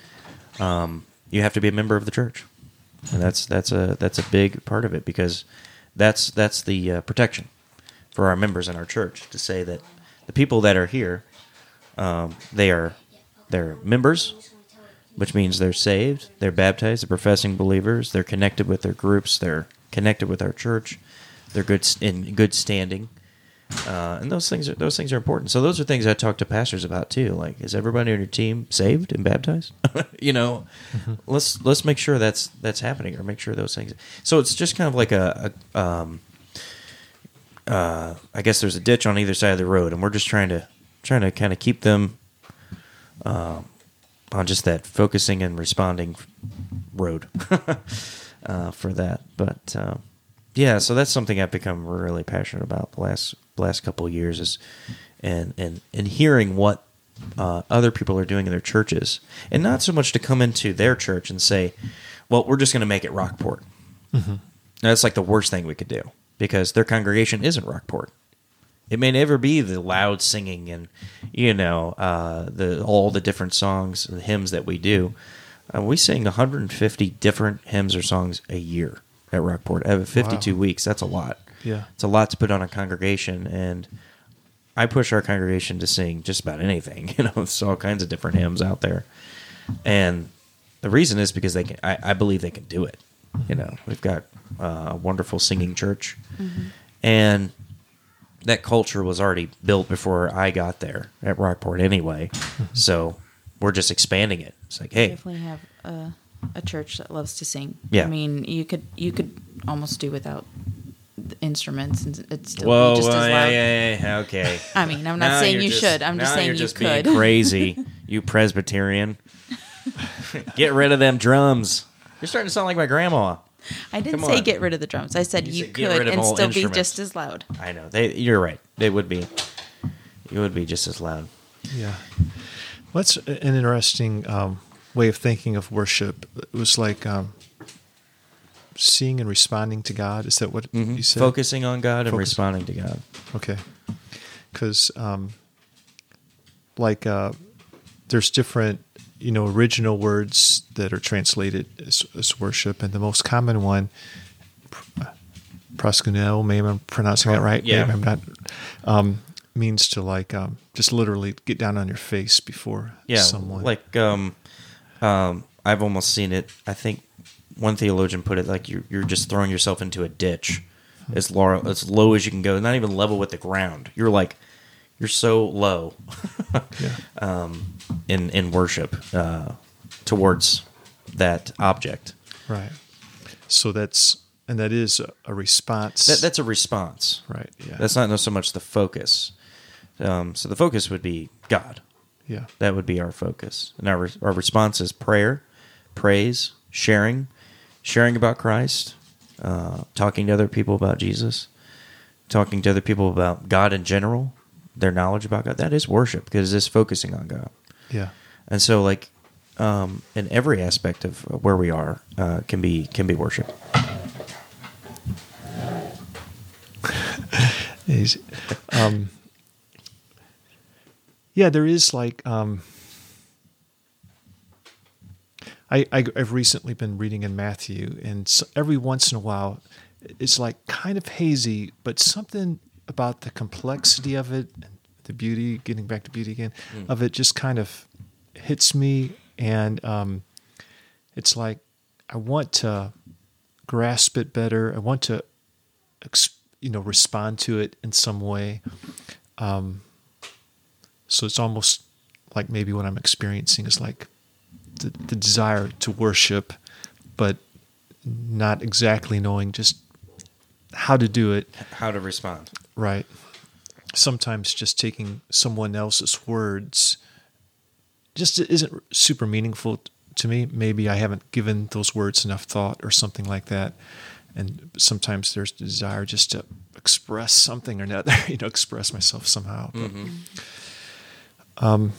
Um, you have to be a member of the church, and that's that's a that's a big part of it because that's that's the uh, protection for our members in our church to say that the people that are here, um, they are they're members which means they're saved, they're baptized, they're professing believers, they're connected with their groups, they're connected with our church, they're good in good standing, uh, and those things are those things are important. So those are things I talk to pastors about too. Like, is everybody on your team saved and baptized? you know, let's let's make sure that's that's happening, or make sure those things. So it's just kind of like a, a um, uh, I guess there's a ditch on either side of the road, and we're just trying to trying to kind of keep them um, on just that focusing and responding road uh, for that. But um, yeah, so that's something I've become really passionate about the last last couple of years is and and and hearing what uh, other people are doing in their churches, and not so much to come into their church and say, "Well, we're just going to make it Rockport." That's like the worst thing we could do because their congregation isn't Rockport. It may never be the loud singing and you know uh, the all the different songs and hymns that we do. Uh, we sing 150 different hymns or songs a year at Rockport. Out of 52 Wow. weeks, that's a lot. Yeah. it's a lot to put on a congregation, and I push our congregation to sing just about anything. You know, there's all kinds of different hymns out there, and the reason is because they can. I, I believe they can do it. You know, we've got uh, a wonderful singing church, and that culture was already built before I got there at Rockport anyway. so we're just expanding it. It's like, hey, we Definitely have a, a church that loves to sing. Yeah. I mean, you could you could almost do without the instruments and it'd still Whoa, be just whoa, as loud. yeah, yeah, okay. I mean, I'm not Now saying you're just- should. I'm just saying you're you just could. being crazy, you Presbyterian. Get rid of them drums. You're starting to sound like my grandma. I didn't Come say on. get rid of the drums. I said You you, said could and still be just as loud. I know. They. You're right. They would be. You would be just as loud. Yeah. Well, that's an interesting um, way of thinking of worship. It was like um, seeing and responding to God. Is that what you said? Mm-hmm. Focusing on God and responding to God. Okay. Because, um, like, uh, there's different, you know, original words that are translated as, as worship, and the most common one, pr- proskuneo, maybe I'm pronouncing that right. Yeah. Maybe I'm not. Um, means to like um, just literally get down on your face before Yeah, someone. like um, um, I've almost seen it. I think one theologian put it like you're you're just throwing yourself into a ditch, as low as low as you can go, not even level with the ground. You're like you're so low yeah. um, in in worship uh, towards that object. Right. So that's and that is a, response. That, that's a response. right. Yeah. That's not so much the focus. Um, so the focus would be God. yeah. That would be our focus. And our, our response is prayer, praise, sharing, sharing about Christ, uh, talking to other people about Jesus, talking to other people about God in general, their knowledge about God. That is worship because it's focusing on God. Yeah. And so, like, um, in every aspect of where we are, uh, can be can be worship. Is- um, yeah, there is like um, I, I I've recently been reading in Matthew, and s every once in a while, it's like kind of hazy, but something about the complexity of it, and the beauty, getting back to beauty again, of it just kind of hits me, and um, it's like I want to grasp it better. I want to you know respond to it in some way. Um, so it's almost like maybe what i'm experiencing is like the, the desire to worship but not exactly knowing just how to do it. How to respond. right. Sometimes just taking someone else's words just isn't super meaningful to me. Maybe i haven't given those words enough thought or something like that. And sometimes there's the desire just to express something or another you know express myself somehow. But, Yeah, and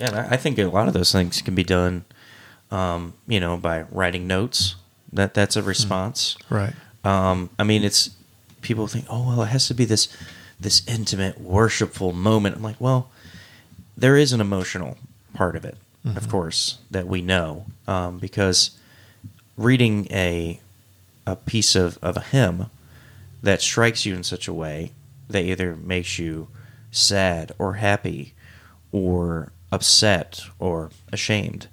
I I think a lot of those things can be done, um, you know, by writing notes. That that's a response. right Um, I mean, it's people think, oh well, it has to be this this intimate, worshipful moment. I'm like, well, there is an emotional part of it, of course, that we know um, because reading a a piece of, of a hymn that strikes you in such a way that either makes you sad or happy or upset or ashamed.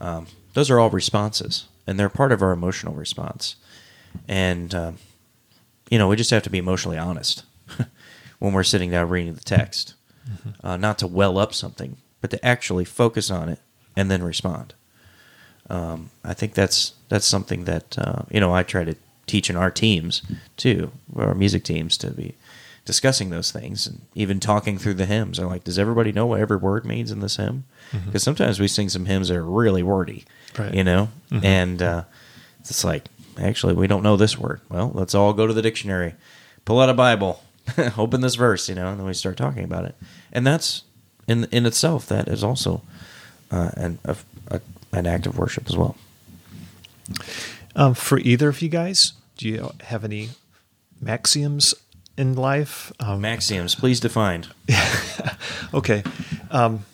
Um, those are all responses, and they're part of our emotional response. And, um, you know, we just have to be emotionally honest when we're sitting down reading the text, uh, not to well up something, but to actually focus on it and then respond. Um, I think that's that's something that uh, you know I try to teach in our teams too, our music teams, to be discussing those things and even talking through the hymns. I'm like, does everybody know what every word means in this hymn? Because sometimes we sing some hymns that are really wordy, Right. you know, and uh, it's like actually we don't know this word. Well, let's all go to the dictionary, pull out a Bible, open this verse, you know, and then we start talking about it. And that's in in itself that is also uh, an a, a, an act of worship as well. um, for either of you guys do you have any maxioms in life um, Maxioms, please define. Okay. Um,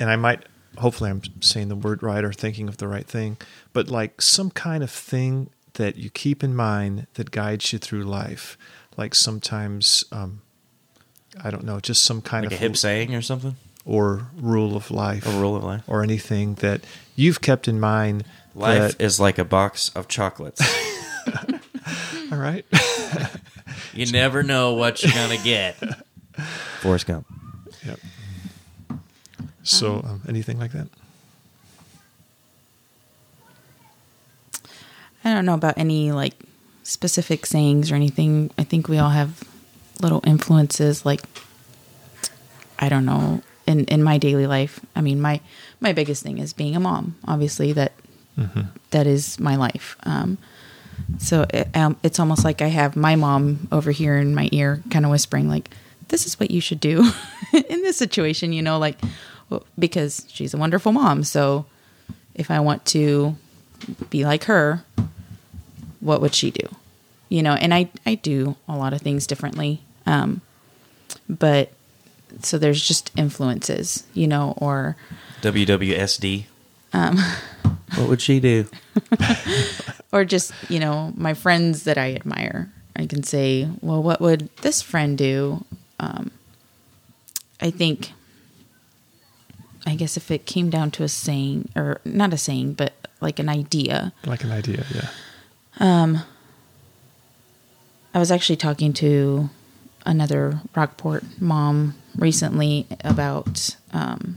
and I might, hopefully, I'm saying the word right or thinking of the right thing, but like some kind of thing that you keep in mind that guides you through life. Like sometimes, um, I don't know, just some kind Like a of hip saying or something? or rule of life, A rule of life? or anything that you've kept in mind. Life that- is like a box of chocolates. all right. you never know what you're going to get. Forrest Gump. yep. So, um, anything like that? I don't know about any like specific sayings or anything. I think we all have little influences like I don't know in in my daily life. I mean, my my biggest thing is being a mom. Obviously that that is my life. Um so it, um, it's almost like I have my mom over here in my ear kind of whispering like this is what you should do in this situation, you know, like well, because she's a wonderful mom. So if I want to be like her, what would she do? You know, and I I do a lot of things differently. Um but so there's just influences, you know, or WWSD. Um, what would she do? or just, you know, my friends that I admire. I can say, well, what would this friend do? Um I think I guess if it came down to a saying or not a saying, but like an idea. Like an idea, yeah. Um, I was actually talking to another Rockport mom recently about um,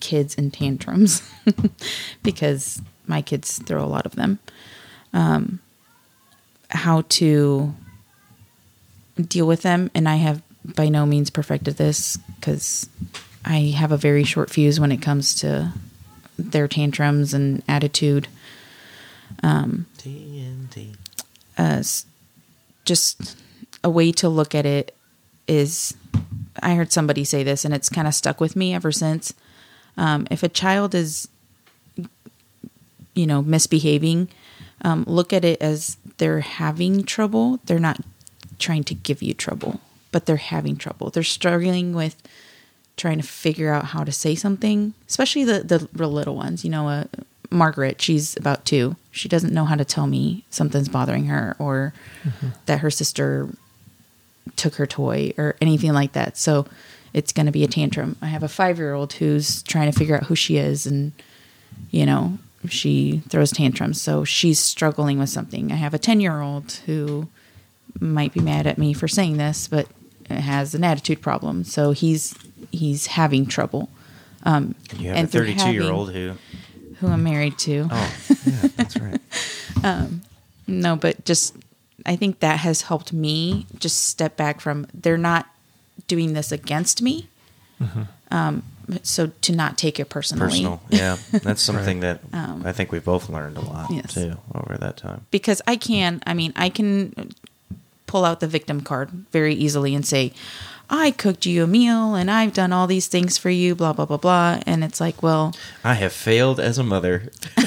kids and tantrums because my kids throw a lot of them. Um, how to deal with them, and I have by no means perfected this because I have a very short fuse when it comes to their tantrums and attitude. Um, TNT. as just a way to look at it is I heard somebody say this and it's kind of stuck with me ever since. Um, if a child is, you know, misbehaving, um, look at it as they're having trouble. They're not trying to give you trouble, but they're having trouble. They're struggling with trying to figure out how to say something, especially the the real little ones. You know, uh, Margaret, she's about two. She doesn't know how to tell me something's bothering her or that her sister took her toy or anything like that. So it's going to be a tantrum. I have a five year old who's trying to figure out who she is and, you know, she throws tantrums. So she's struggling with something. I have a 10 year old who might be mad at me for saying this, but has an attitude problem. So he's he's having trouble. Um, You have and a through 32 year having- old who. who I'm married to. Oh, yeah, that's right. um, No, but just I think that has helped me just step back from they're not doing this against me. Um, so to not take it personally. Personal. Yeah. That's something that I think we both learned a lot Um, Yes. too over that time. because I can, I mean, I can pull out the victim card very easily and say, I cooked you a meal and I've done all these things for you, blah, blah, blah, blah. And it's like, well, I have failed as a mother.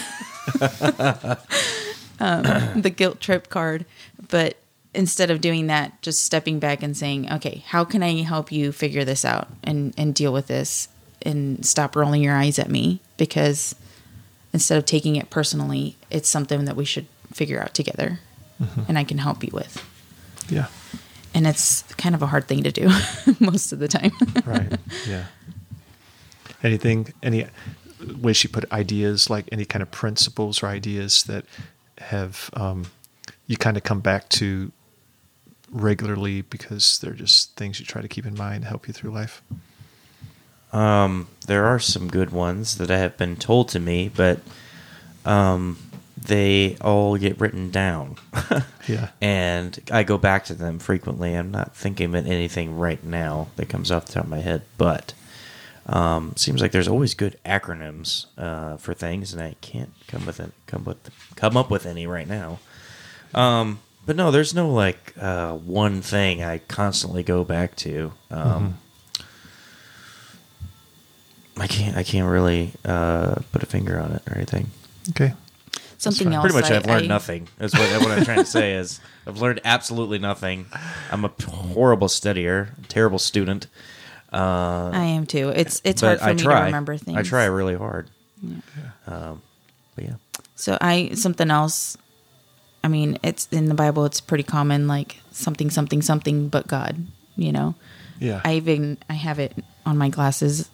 the guilt trip card. But instead of doing that, just stepping back and saying, okay, how can I help you figure this out and, and deal with this and stop rolling your eyes at me? Because instead of taking it personally, it's something that we should figure out together and I can help you with. Yeah. And it's kind of a hard thing to do most of the time. Right. yeah. Anything, any way she put ideas, like any kind of principles or ideas that have um, you kind of come back to regularly because they're just things you try to keep in mind, to help you through life. Um, there are some good ones that have been told to me, but um, they all get written down. Yeah. and I go back to them frequently. I'm not thinking of anything right now that comes off the top of my head, but um, seems like there's always good acronyms uh, for things, and I can't come with it, come with come up with any right now. Um, but no, there's no like uh, one thing I constantly go back to. Um, I can't I can't really uh, put a finger on it or anything. Okay. Something else. Pretty much, I, I've learned I- nothing. That's what, what I'm trying to say is I've learned absolutely nothing. I'm a horrible studier, terrible student. Uh, I am too. It's it's hard for I me try. to remember things. I try really hard. Um, but yeah, So I something else. I mean, it's in the Bible. It's pretty common, like something, something, something, but God. You know, Yeah. I even I have it on my glasses,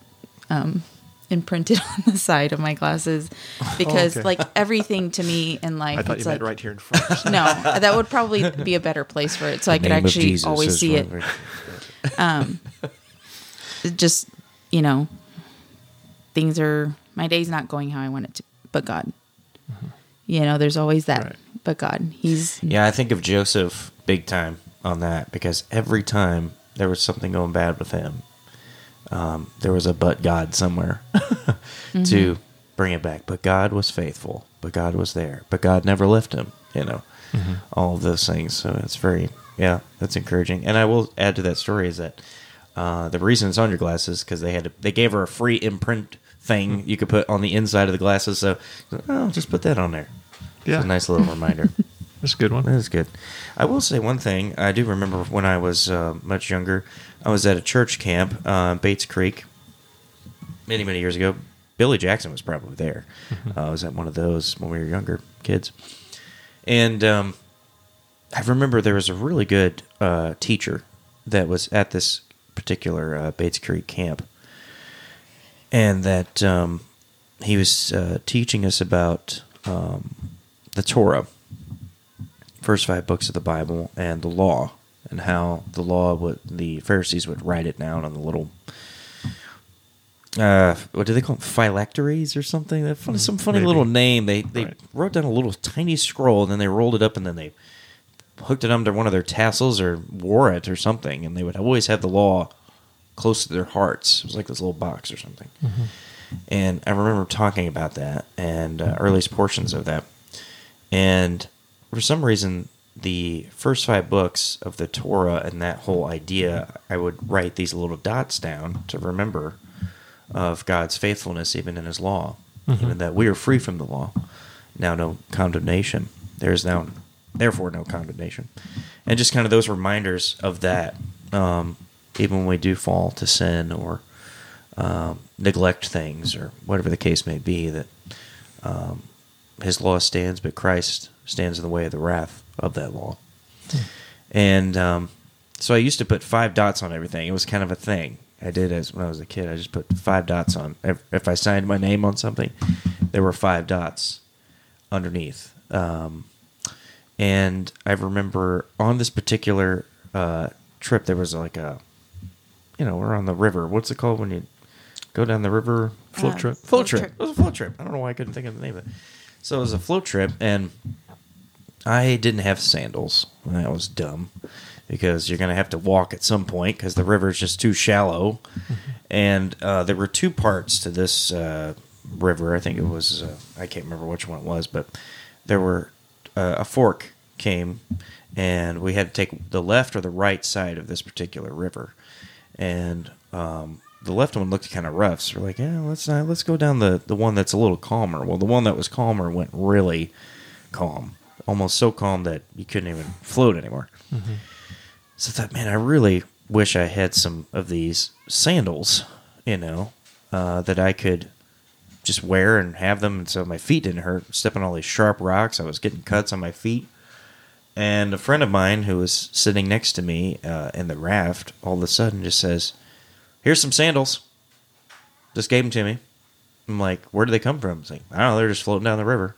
um, imprinted on the side of my glasses, because okay. like everything to me in life, I thought you it's meant like right here in front. no, that would probably be a better place for it, so I could actually always see it. what- It just you know, things are my day's not going how I want it to, but God. You know, there's always that Right. but God. He's Yeah, I think of Joseph big time on that because every time there was something going bad with him, um, there was a but God somewhere to bring it back. But God was faithful. But God was there. But God never left him. You know, all of those things. So it's very yeah, that's encouraging. And I will add to that story is that uh, the reason it's on your glasses because they had to, they gave her a free imprint thing you could put on the inside of the glasses. So oh, just put that on there. Yeah. It's a nice little reminder. That's a good one. That is good. I will say one thing. I do remember when I was uh, much younger, I was at a church camp, uh, Bates Creek, many, many years ago. Billy Jackson was probably there. Uh, I was at one of those when we were younger kids. And um, I remember there was a really good uh, teacher that was at this particular uh, Bates Creek camp. And that um, he was uh, teaching us about um, the Torah first five books of the Bible and the law, and how the law would the Pharisees would write it down on the little uh, what do they call them? Phylacteries or something? That fun, some funny maybe. little name. They they Right. wrote down a little tiny scroll, and then they rolled it up, and then they hooked it under one of their tassels or wore it or something, and they would always have the law close to their hearts. It was like this little box or something. And I remember talking about that and uh, earliest portions of that. And for some reason, the first five books of the Torah and that whole idea, I would write these little dots down to remember of God's faithfulness even in His law, even that we are free from the law. Now, no condemnation. There is now, therefore, no condemnation. And just kind of those reminders of that, um, even when we do fall to sin or um, neglect things or whatever the case may be, that um, His law stands, but Christ stands in the way of the wrath of that law. And um, so I used to put five dots on everything. It was kind of a thing. I did as when I was a kid. I just put five dots on. If, if I signed my name on something, there were five dots underneath. Um, and I remember on this particular uh, trip, there was like a, you know, we're on the river. What's it called when you go down the river? Float Uh, trip. Float Float trip. trip. It was a float trip. I don't know why I couldn't think of the name of it. So it was a float trip, and I didn't have sandals. That was dumb because you're going to have to walk at some point because the river is just too shallow. and uh, there were two parts to this uh, river. I think it was, uh, I can't remember which one it was, but there were uh, a fork came, and we had to take the left or the right side of this particular river. And um, the left one looked kind of rough, so we're like, yeah, let's not, let's go down the the one that's a little calmer. Well, the one that was calmer went really calm, almost so calm that you couldn't even float anymore. So I thought, man, I really wish I had some of these sandals, you know, uh, that I could just wear and have them and so my feet didn't hurt. Stepping on all these sharp rocks, I was getting cuts on my feet. And a friend of mine who was sitting next to me uh, in the raft all of a sudden just says, Here's some sandals. Just gave them to me. I'm like, Where did they come from? It's like, I don't know. They're just floating down the river.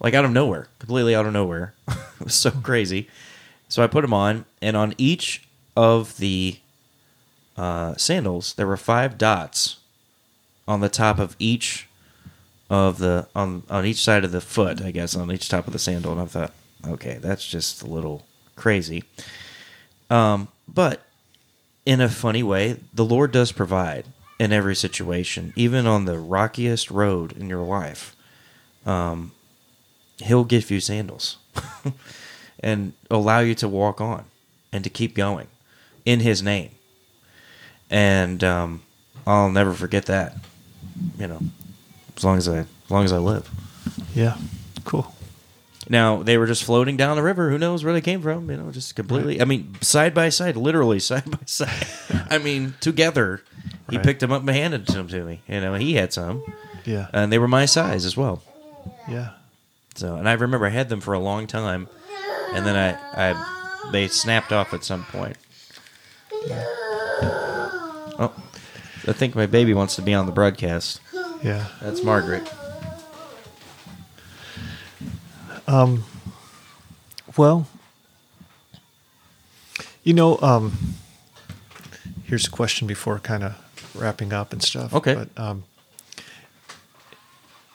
Like out of nowhere, completely out of nowhere. it was so crazy. So I put them on, and on each of the uh, sandals, there were five dots on the top of each of the on on each side of the foot, I guess, on each top of the sandal. And I thought, okay, that's just a little crazy. Um, but in a funny way, the Lord does provide in every situation, even on the rockiest road in your life. Um, he'll give you sandals and allow you to walk on and to keep going in His name. And um, I'll never forget that. You know, as long as I as long as I live. Yeah. Cool. Now they were just floating down the river. Who knows where they came from? You know, just completely. I mean, side by side, literally side by side. I mean, together. He Right. picked them up and handed them to me. You know, he had some, Yeah. and they were my size as well. yeah. So, and I remember I had them for a long time, and then I, I they snapped off at some point. Oh, I think my baby wants to be on the broadcast. Yeah. That's Margaret. Um. Well, you know, um, here's a question before kind of wrapping up and stuff. Okay. But, um,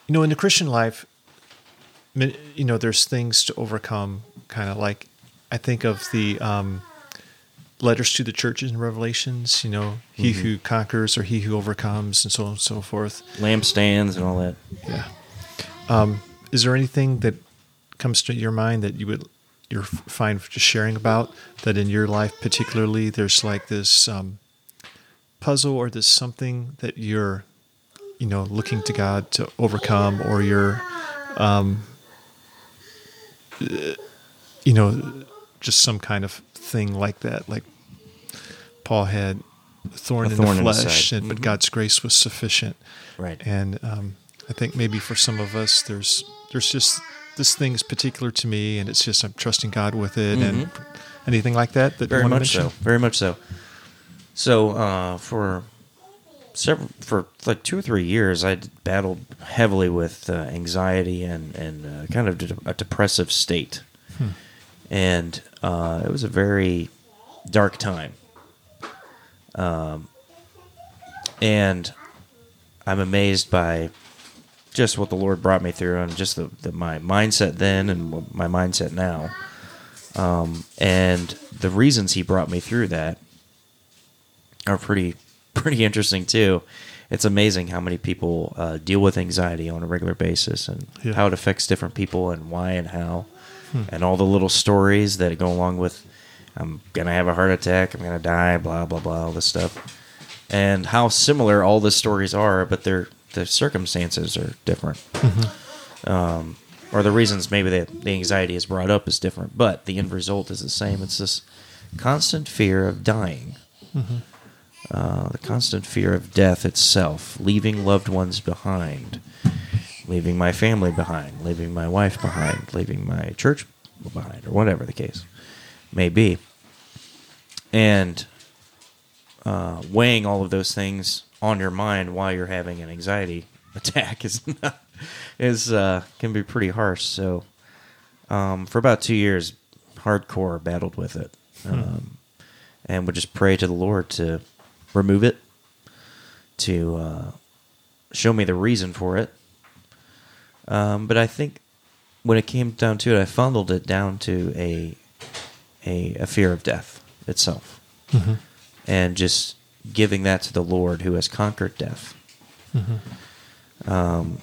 you know, in the Christian life, you know, there's things to overcome. Kind of like I think of the um, letters to the churches in Revelations. You know, he who conquers or he who overcomes, and so on and so forth. Lampstands and all that. Yeah. Um, is there anything that comes to your mind that you would you're fine just sharing about that in your life particularly there's like this um, puzzle or this something that you're you know looking to God to overcome or you're um, you know just some kind of thing like that like Paul had a thorn, in, thorn the in the flesh side. and, but Mhm. God's grace was sufficient Right. and um, I think maybe for some of us, there's there's just this thing is particular to me, and it's just I'm trusting God with it, and anything like that that Mm-hmm. very much so. Very much so. So uh, for several for like two or three years, I battled heavily with uh, anxiety and and uh, kind of de- a depressive state, and uh, it was a very dark time. Um, and I'm amazed by just what the Lord brought me through, and just the, the my mindset then and my mindset now. Um, and the reasons he brought me through that are pretty pretty interesting too. It's amazing how many people uh, deal with anxiety on a regular basis and Yeah. how it affects different people and why and how, and all the little stories that go along with. I'm gonna have a heart attack. I'm gonna die. Blah blah blah. All this stuff, and how similar all the stories are, but their the circumstances are different um, or the reasons maybe that the anxiety is brought up is different, but the end result is the same. It's this constant fear of dying, uh, the constant fear of death itself, leaving loved ones behind, leaving my family behind, leaving my wife behind, leaving my church behind, or whatever the case may be. And uh, weighing all of those things on your mind while you're having an anxiety attack is not, is uh, can be pretty harsh. So, um, for about two years, hardcore battled with it, um, and would just pray to the Lord to remove it, to uh, show me the reason for it. Um, but I think when it came down to it, I funneled it down to a a, a fear of death itself and just giving that to the Lord who has conquered death um,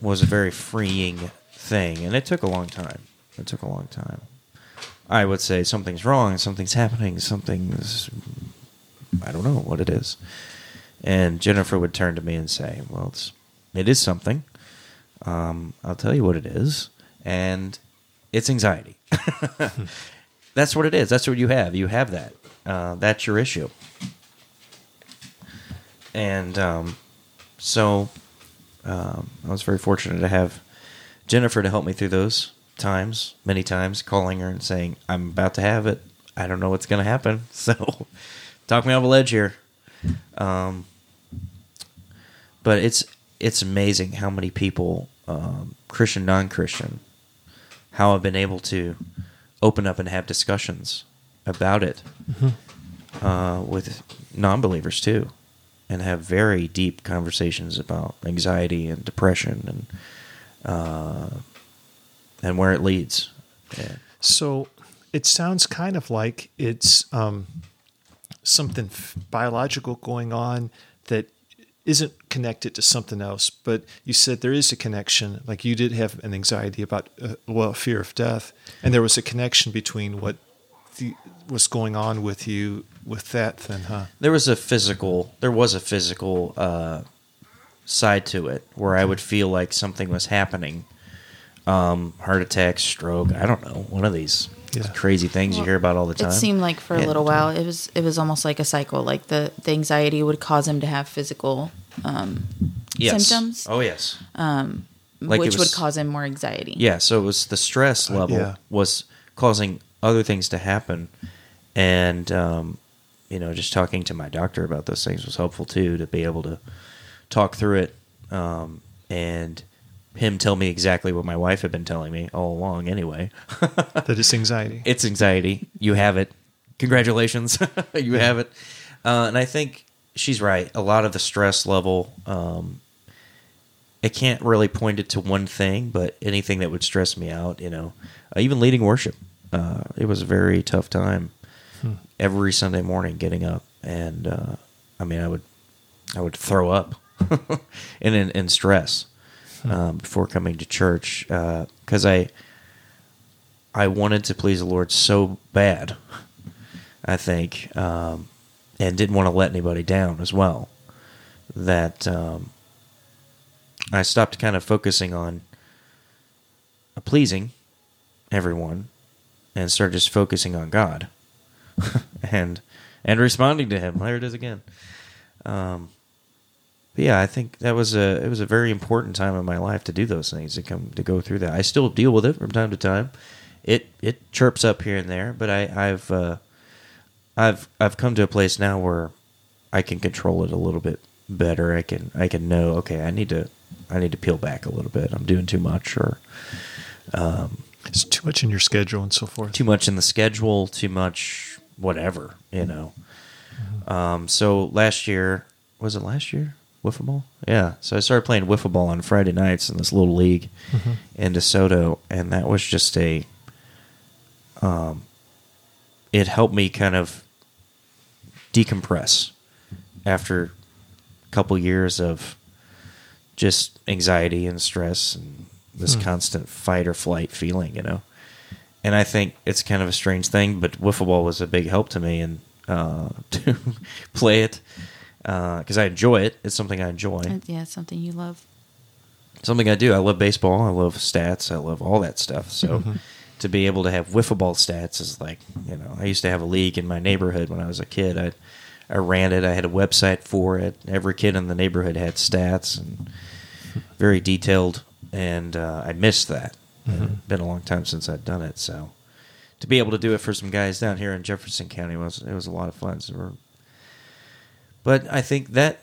was a very freeing thing. And it took a long time. It took a long time. I would say something's wrong, something's happening, something's. I don't know what it is. And Jennifer would turn to me and say, Well, it's, it is something. Um, I'll tell you what it is. And it's anxiety. That's what it is. That's what you have. You have that. Uh, that's your issue. And um, so um, I was very fortunate to have Jennifer to help me through those times, many times, calling her and saying, I'm about to have it. I don't know what's going to happen. So talk me off a ledge here. Um, but it's it's amazing how many people, um, Christian, non-Christian, how I've been able to open up and have discussions about it uh, with non-believers too, and have very deep conversations about anxiety and depression and uh, and where it leads. Yeah. So it sounds kind of like it's um, something f- biological going on that isn't connected to something else. But you said there is a connection. Like you did have an anxiety about, uh, well, fear of death, and there was a connection between what the, was going on with you with that. Then, huh? There was a physical. There was a physical uh, side to it where I would feel like something was happening. Um, heart attack, stroke. I don't know. One of these Yeah. crazy things you hear about all the time. It seemed like for a little uh, while it was it was almost like a cycle. Like the the anxiety would cause him to have physical um, yes. symptoms, Oh yes. Like it which would cause him more anxiety. Yeah, so it was the stress Uh, level yeah. was causing other things to happen, and um, you know, just talking to my doctor about those things was helpful too to be able to talk through it, um, and him tell me exactly what my wife had been telling me all along. Anyway, That it's anxiety. it's anxiety. You have it. Congratulations, you have it. Uh, and I think she's right. A lot of the stress level um, I can't really point it to one thing, but anything that would stress me out, you know, uh, even leading worship, uh, it was a very tough time. Every Sunday morning, getting up, and uh, I mean, I would, I would throw up, in, in in stress um, before coming to church because I, I wanted to please the Lord so bad, I think, um, and didn't want to let anybody down as well. That um, I stopped kind of focusing on pleasing everyone and started just focusing on God and and responding to Him. There it is again. Um, but yeah, I think that was a it was a very important time in my life to do those things to come to go through that. I still deal with it from time to time. It it chirps up here and there, but I, I've uh, I've I've come to a place now where I can control it a little bit better. I can I can know okay, I need to I need to peel back a little bit. I'm doing too much or It's too much in your schedule and so forth. too much in the schedule, too much whatever, you know. Um, so last year, was it last year? Wiffle ball? Yeah. So I started playing wiffle ball on Friday nights in this little league in DeSoto, and that was just a. Um, it helped me kind of decompress after a couple years of just anxiety and stress and this constant fight or flight feeling, you know. And I think it's kind of a strange thing, but wiffle ball was a big help to me and uh, to play it because I enjoy it. It's something I enjoy, Uh, Yeah, it's something you love. something I do. I love baseball. I love stats. I love all that stuff. So to be able to have wiffle ball stats is like you know. I used to have a league in my neighborhood when I was a kid. I I ran it. I had a website for it. Every kid in the neighborhood had stats and very detailed. And uh, I missed that. It's been a long time since I'd done it. So to be able to do it for some guys down here in Jefferson County was it was a lot of fun. So we're, but I think that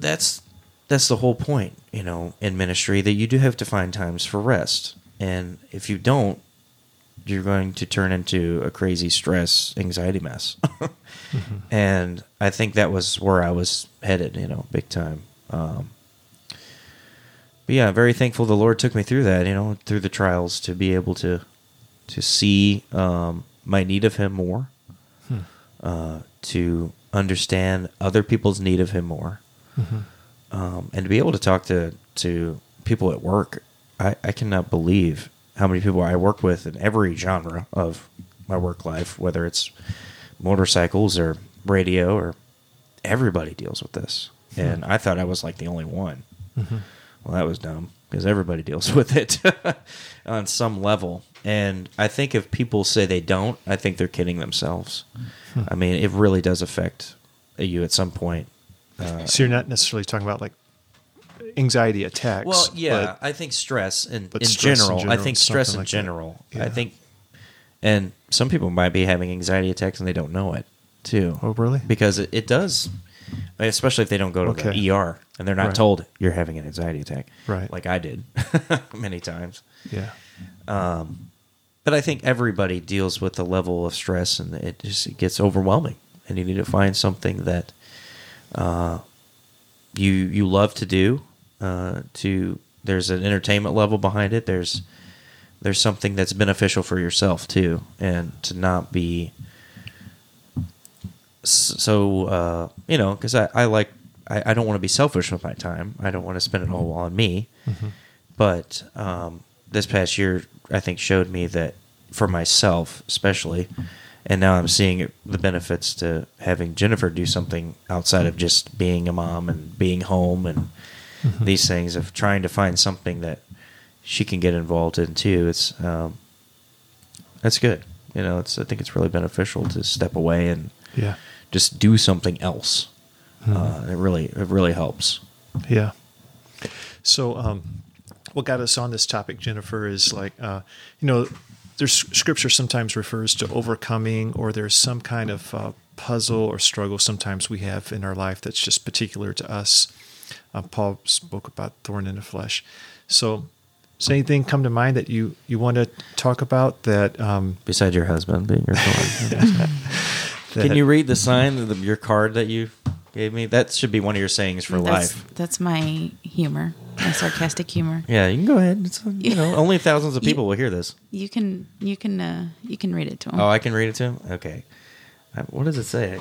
that's that's the whole point, you know, in ministry that you do have to find times for rest. And if you don't, you're going to turn into a crazy stress, anxiety mess. And I think that was where I was headed, you know, big time. Um, but yeah, very thankful the Lord took me through that, you know, through the trials to be able to to see um, my need of Him more, uh, to understand other people's need of Him more, mm-hmm. um, and to be able to talk to to people at work. I, I cannot believe how many people I work with in every genre of my work life, whether it's motorcycles or radio or everybody deals with this. Hmm. And I thought I was like the only one. Mm-hmm. Well, that was dumb because everybody deals with it on some level. And I think if people say they don't, I think they're kidding themselves. I mean, it really does affect you at some point. Uh, So you're not necessarily talking about like anxiety attacks. well, yeah, but- I think stress in, in, stress in general, I think stress in like general. Yeah. I think, and some people might be having anxiety attacks and they don't know it too. Oh, really? Because it, it does, especially if they don't go to Okay. the ER and they're not Right. told you're having an anxiety attack, Right. Like I did many times. yeah. But I think everybody deals with the level of stress, and it just it gets overwhelming. And you need to find something that uh, you you love to do. Uh, to there's an entertainment level behind it. There's there's something that's beneficial for yourself too, and to not be so uh, you know because I, I like I, I don't want to be selfish with my time. I don't want to spend it all on me. But um, this past year, I think showed me that for myself, especially, and now I'm seeing it, the benefits to having Jennifer do something outside of just being a mom and being home and these things of trying to find something that she can get involved in too. It's um, that's good. You know, it's I think it's really beneficial to step away and Yeah. Just do something else. Uh, it really it really helps. Yeah. So, um, what got us on this topic, Jennifer, is like, uh, you know, there's scripture sometimes refers to overcoming, or there's some kind of uh, puzzle or struggle sometimes we have in our life that's just particular to us. Uh, Paul spoke about thorn in the flesh. So, does anything come to mind that you you want to talk about that? Um, Besides your husband being your thorn. that Can you read the sign of the, your card that you gave me? That should be one of your sayings for that's, life. That's my humor. my sarcastic humor. Yeah, you can go ahead. It's, uh, you know, only thousands of You- people will hear this. You can you can uh, you can read it to him. Oh, I can read it too. Okay. Uh, What does it say?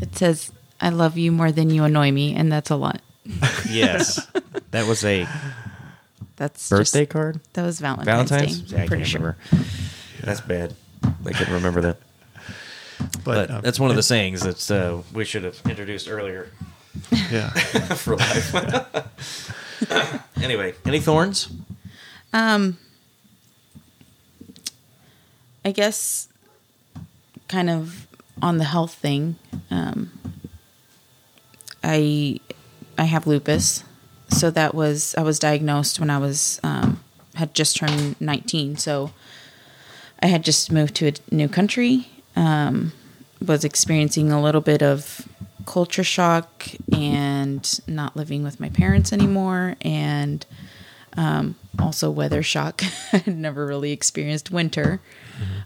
It says, "I love you more than you annoy me," and that's a lot. Yes, that was a That's birthday Just, card. that was Valentine's, Valentine's. Day. Yeah, I I'm pretty can't sure. remember. That's bad. I can't remember that. But, um, that's one of the sayings that uh, we should have introduced earlier yeah. for life. anyway, any thorns? Um, I guess kind of on the health thing. Um, I I have lupus, so that was I was diagnosed when I was um, had just turned nineteen. So I had just moved to a new country. Um, was experiencing a little bit of culture shock and not living with my parents anymore, and um, also weather shock. I had never really experienced winter.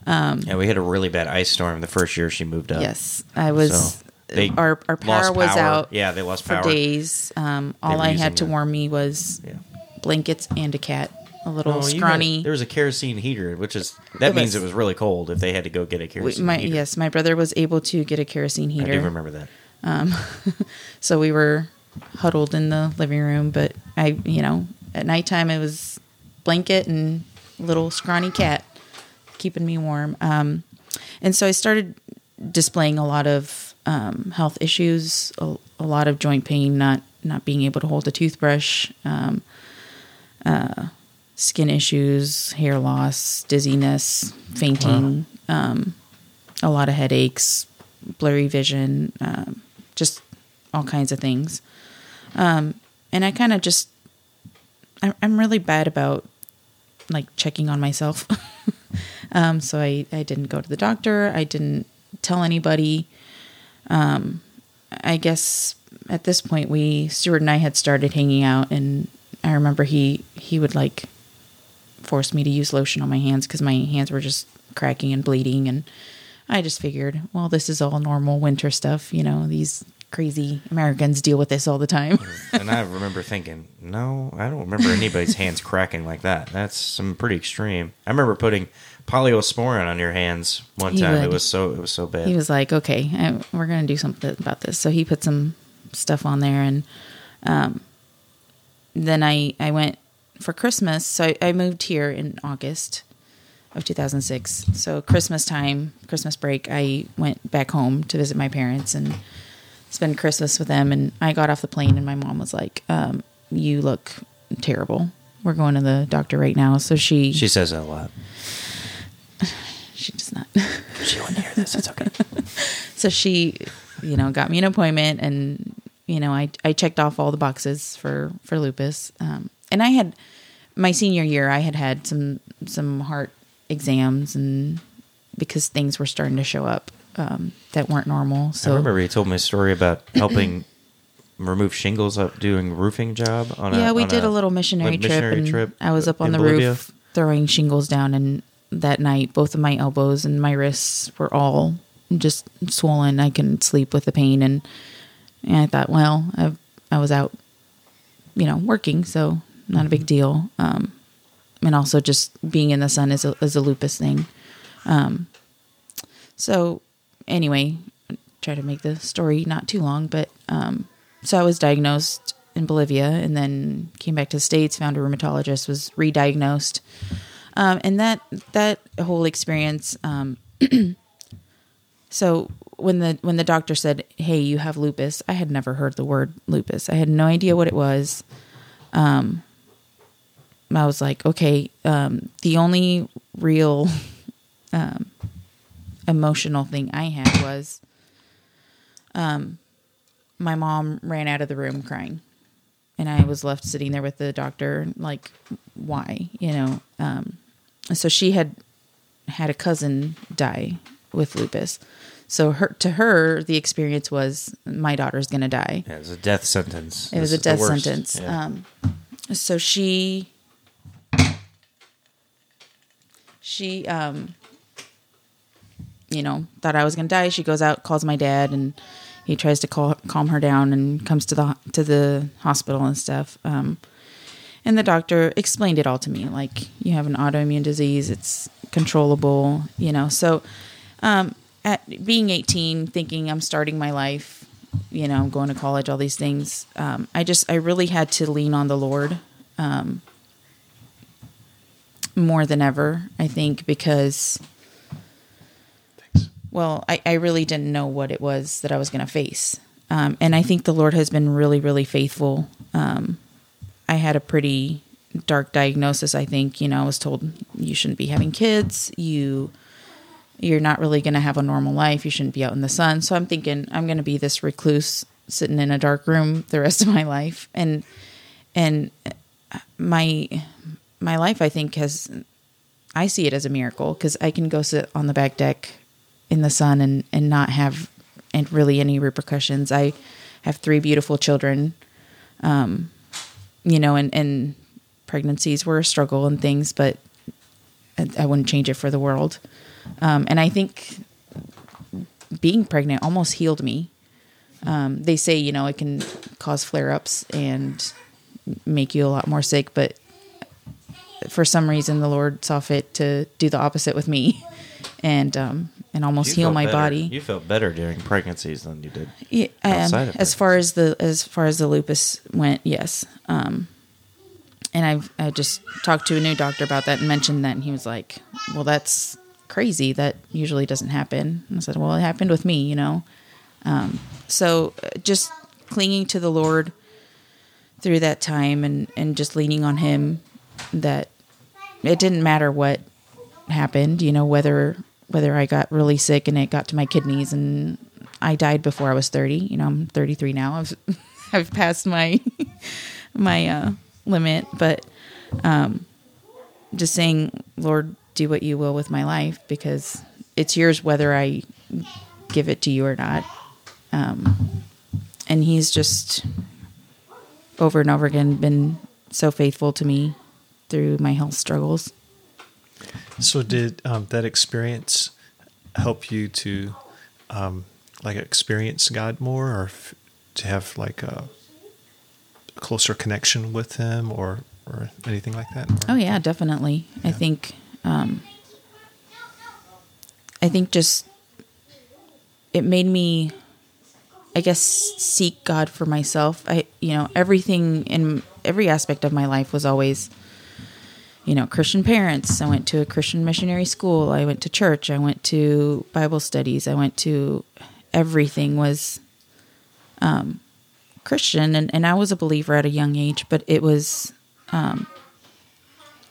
Yeah, we had a really bad ice storm the first year she moved up. Yes, I was. So, they our our power was power. out. Yeah, they lost power for days. Um, all I had to warm me was Yeah. blankets and a cat, a little Oh, you had- scrawny. there was a kerosene heater, which is that It means was- it was really cold if they had to go get a We- kerosene my, heater. yes, my brother was able to get a kerosene heater. I do remember that. So we were huddled in the living room, but I, you know, at nighttime it was blanket and little scrawny cat keeping me warm. Um, and so I started displaying a lot of um, health issues, a, a lot of joint pain, not not being able to hold a toothbrush, um, uh, skin issues, hair loss, dizziness, fainting, um, a lot of headaches, blurry vision, um, just all kinds of things. Um, and I kind of just, I'm, I'm really bad about like checking on myself. um, so I, I didn't go to the doctor. I didn't tell anybody. Um, I guess at this point we Stuart and I had started hanging out, and I remember he he would like force me to use lotion on my hands because my hands were just cracking and bleeding, and I just figured, well, this is all normal winter stuff. You know, these crazy Americans deal with this all the time. and I remember thinking, no, I don't remember anybody's hands cracking like that. That's some pretty extreme. I remember putting Polysporin on your hands one He time. It was so it was so bad. he was like, okay, I, we're going to do something about this. So he put some stuff on there. And um, then I, I went for Christmas. So I, I moved here in August of 2006. So Christmas time, Christmas break, I went back home to visit my parents and spend Christmas with them. And I got off the plane and my mom was like, um, you look terrible. We're going to the doctor right now. So she, she says that a lot. she does not. She wouldn't hear this. It's okay. so she you know got me an appointment and you know i i checked off all the boxes for for lupus um and i had my senior year i had had some some heart exams and because things were starting to show up um that weren't normal So I remember you told me a story about helping remove shingles up doing roofing job on a yeah we on did a, little missionary, trip missionary and trip i was up on the Bolivia. roof throwing shingles down and that night both of my elbows and my wrists were all just swollen i couldn't sleep with the pain and, and i thought well i i was out you know working so not a big deal. Um and also just being in the sun is a, is a lupus thing. Um so anyway try to make the story not too long but um so i was diagnosed in bolivia and then came back to the states found a rheumatologist was re-diagnosed. Um, and that that whole experience um, so when the when the doctor said hey you have lupus i had never heard the word lupus. I had no idea what it was. Um, i was like okay um, the only real um, emotional thing i had was um, my mom ran out of the room crying. And i was left sitting there with the doctor like why you know? Um, so she had had a cousin die with lupus. So her to her the experience was my daughter's gonna die. Yeah, it was a death sentence. it was This a death sentence. Yeah. um, so she she um you know thought i was gonna die. She goes out calls my dad and he tries to call, calm her down and comes to the to the hospital and stuff. Um and the doctor explained it all to me like you have an autoimmune disease it's controllable you know. So um, at being 18 thinking i'm starting my life you know i'm going to college all these things um, i just i really had to lean on the lord um, more than ever i think because Thanks. well, I, I really didn't know what it was that I was going to face. Um, and I think the Lord has been really, really faithful. Um, I had a pretty dark diagnosis. I think, you know, I was told you shouldn't be having kids. You, you're not really going to have a normal life. You shouldn't be out in the sun. So I'm thinking I'm going to be this recluse sitting in a dark room the rest of my life. And, and my, my life, I think has, I see it as a miracle because I can go sit on the back deck in the sun and, and not have and really any repercussions. I have three beautiful children, um, you know, and, and pregnancies were a struggle and things, but I, I wouldn't change it for the world. Um, and I think being pregnant almost healed me. Um, they say, you know, it can cause flare ups and make you a lot more sick, but for some reason the Lord saw fit to do the opposite with me and um, and almost You heal my better- body. You felt better during pregnancies than you did. Yeah, um, of as far as the as far as the lupus went, yes. Um, and I've I just talked to a new doctor about that and mentioned that, and he was like, "Well, that's crazy. That usually doesn't happen." And I said, "Well, it happened with me, you know." Um, so uh, just clinging to the Lord through that time, and and just leaning on Him, that it didn't matter what happened, you know, whether whether I got really sick and it got to my kidneys and I died before I was 30. You know, I'm 33 now. I've I've passed my my uh limit, but um just saying, Lord, do what you will with my life because it's yours whether I give it to you or not. Um and he's just over and over again been so faithful to me through my health struggles. So, did um, that experience help you to um, like experience God more, or f- to have like a closer connection with Him, or or anything like that? Or- Oh yeah, definitely. I think um I think just it made me I guess seek God for myself. I you know, everything in every aspect of my life was always you know, Christian parents. I went to a Christian missionary school. I went to church. I went to Bible studies. I went to everything was um, Christian, and, and I was a believer at a young age. But it was um,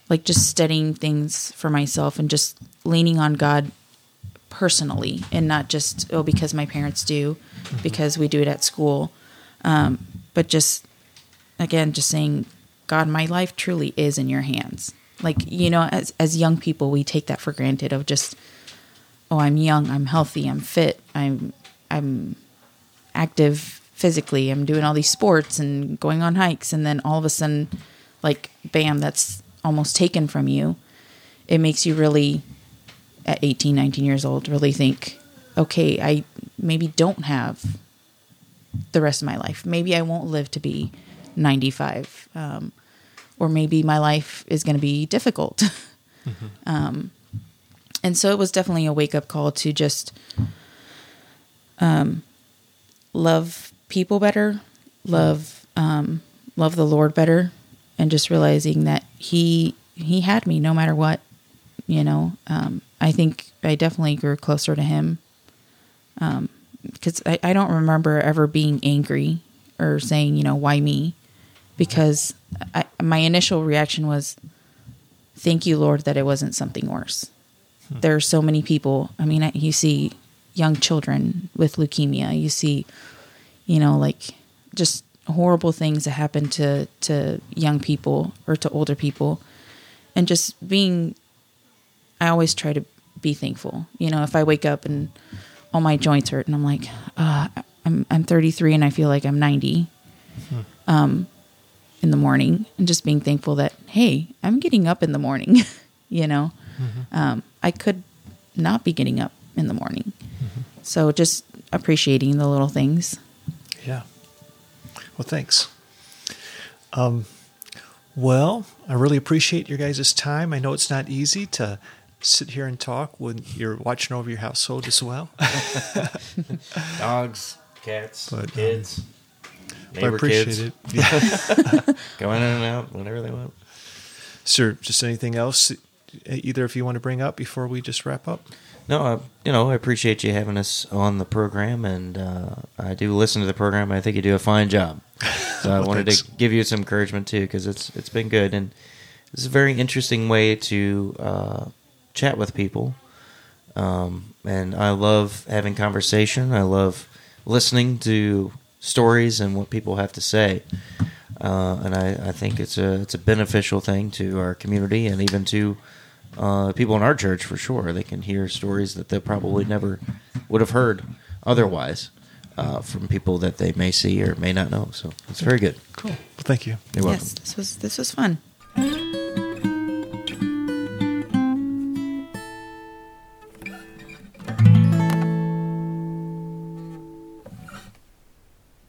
like just studying things for myself and just leaning on God personally, and not just oh because my parents do, because we do it at school, um, but just again just saying God, my life truly is in your hands. Like, you know, as as young people, we take that for granted of just oh, I'm young, I'm healthy, I'm fit, I'm I'm active physically, I'm doing all these sports and going on hikes and then all of a sudden like bam, that's almost taken from you. It makes you really at 18, 19 years old really think, okay, I maybe don't have the rest of my life. Maybe I won't live to be 95. Um, or maybe my life is going to be difficult. um, and so it was definitely a wake up call to just um, love people better, love um, love the Lord better, and just realizing that He He had me no matter what. You know, um, I think I definitely grew closer to Him because I, I don't remember ever being angry or saying, you know, why me? Because I, my initial reaction was, thank you, Lord, that it wasn't something worse. There are so many people. I mean, you see young children with leukemia. You see, you know, like just horrible things that happen to to young people or to older people, and just being. I always try to be thankful. You know, if I wake up and all my joints hurt, and I'm like, uh, I'm I'm 33 and I feel like I'm 90. Um, in the morning, and just being thankful that hey, I'm getting up in the morning. you know, um, I could not be getting up in the morning. So just appreciating the little things. Yeah. Well, thanks. Um, Well, I really appreciate your guys' time. I know it's not easy to sit here and talk when you're watching over your household as well. Dogs, cats, But, um, But I appreciate kids, it. Yeah. going in and out whenever they want. Sir, just anything else either of you want to bring up before we just wrap up? No, I, you know, I appreciate you having us on the program, and uh, I do listen to the program. I think you do a fine job. So I wanted thanks. to give you some encouragement too, because it's it's been good, and it's a very interesting way to uh, chat with people. Um, and I love having conversation. I love listening to stories and what people have to say. Uh, and I, I think it's a it's a beneficial thing to our community and even to uh, people in our church for sure. They can hear stories that they probably never would have heard otherwise uh, from people that they may see or may not know. So it's very good. Cool. Well, thank you. You're welcome. Yes, this was this was fun.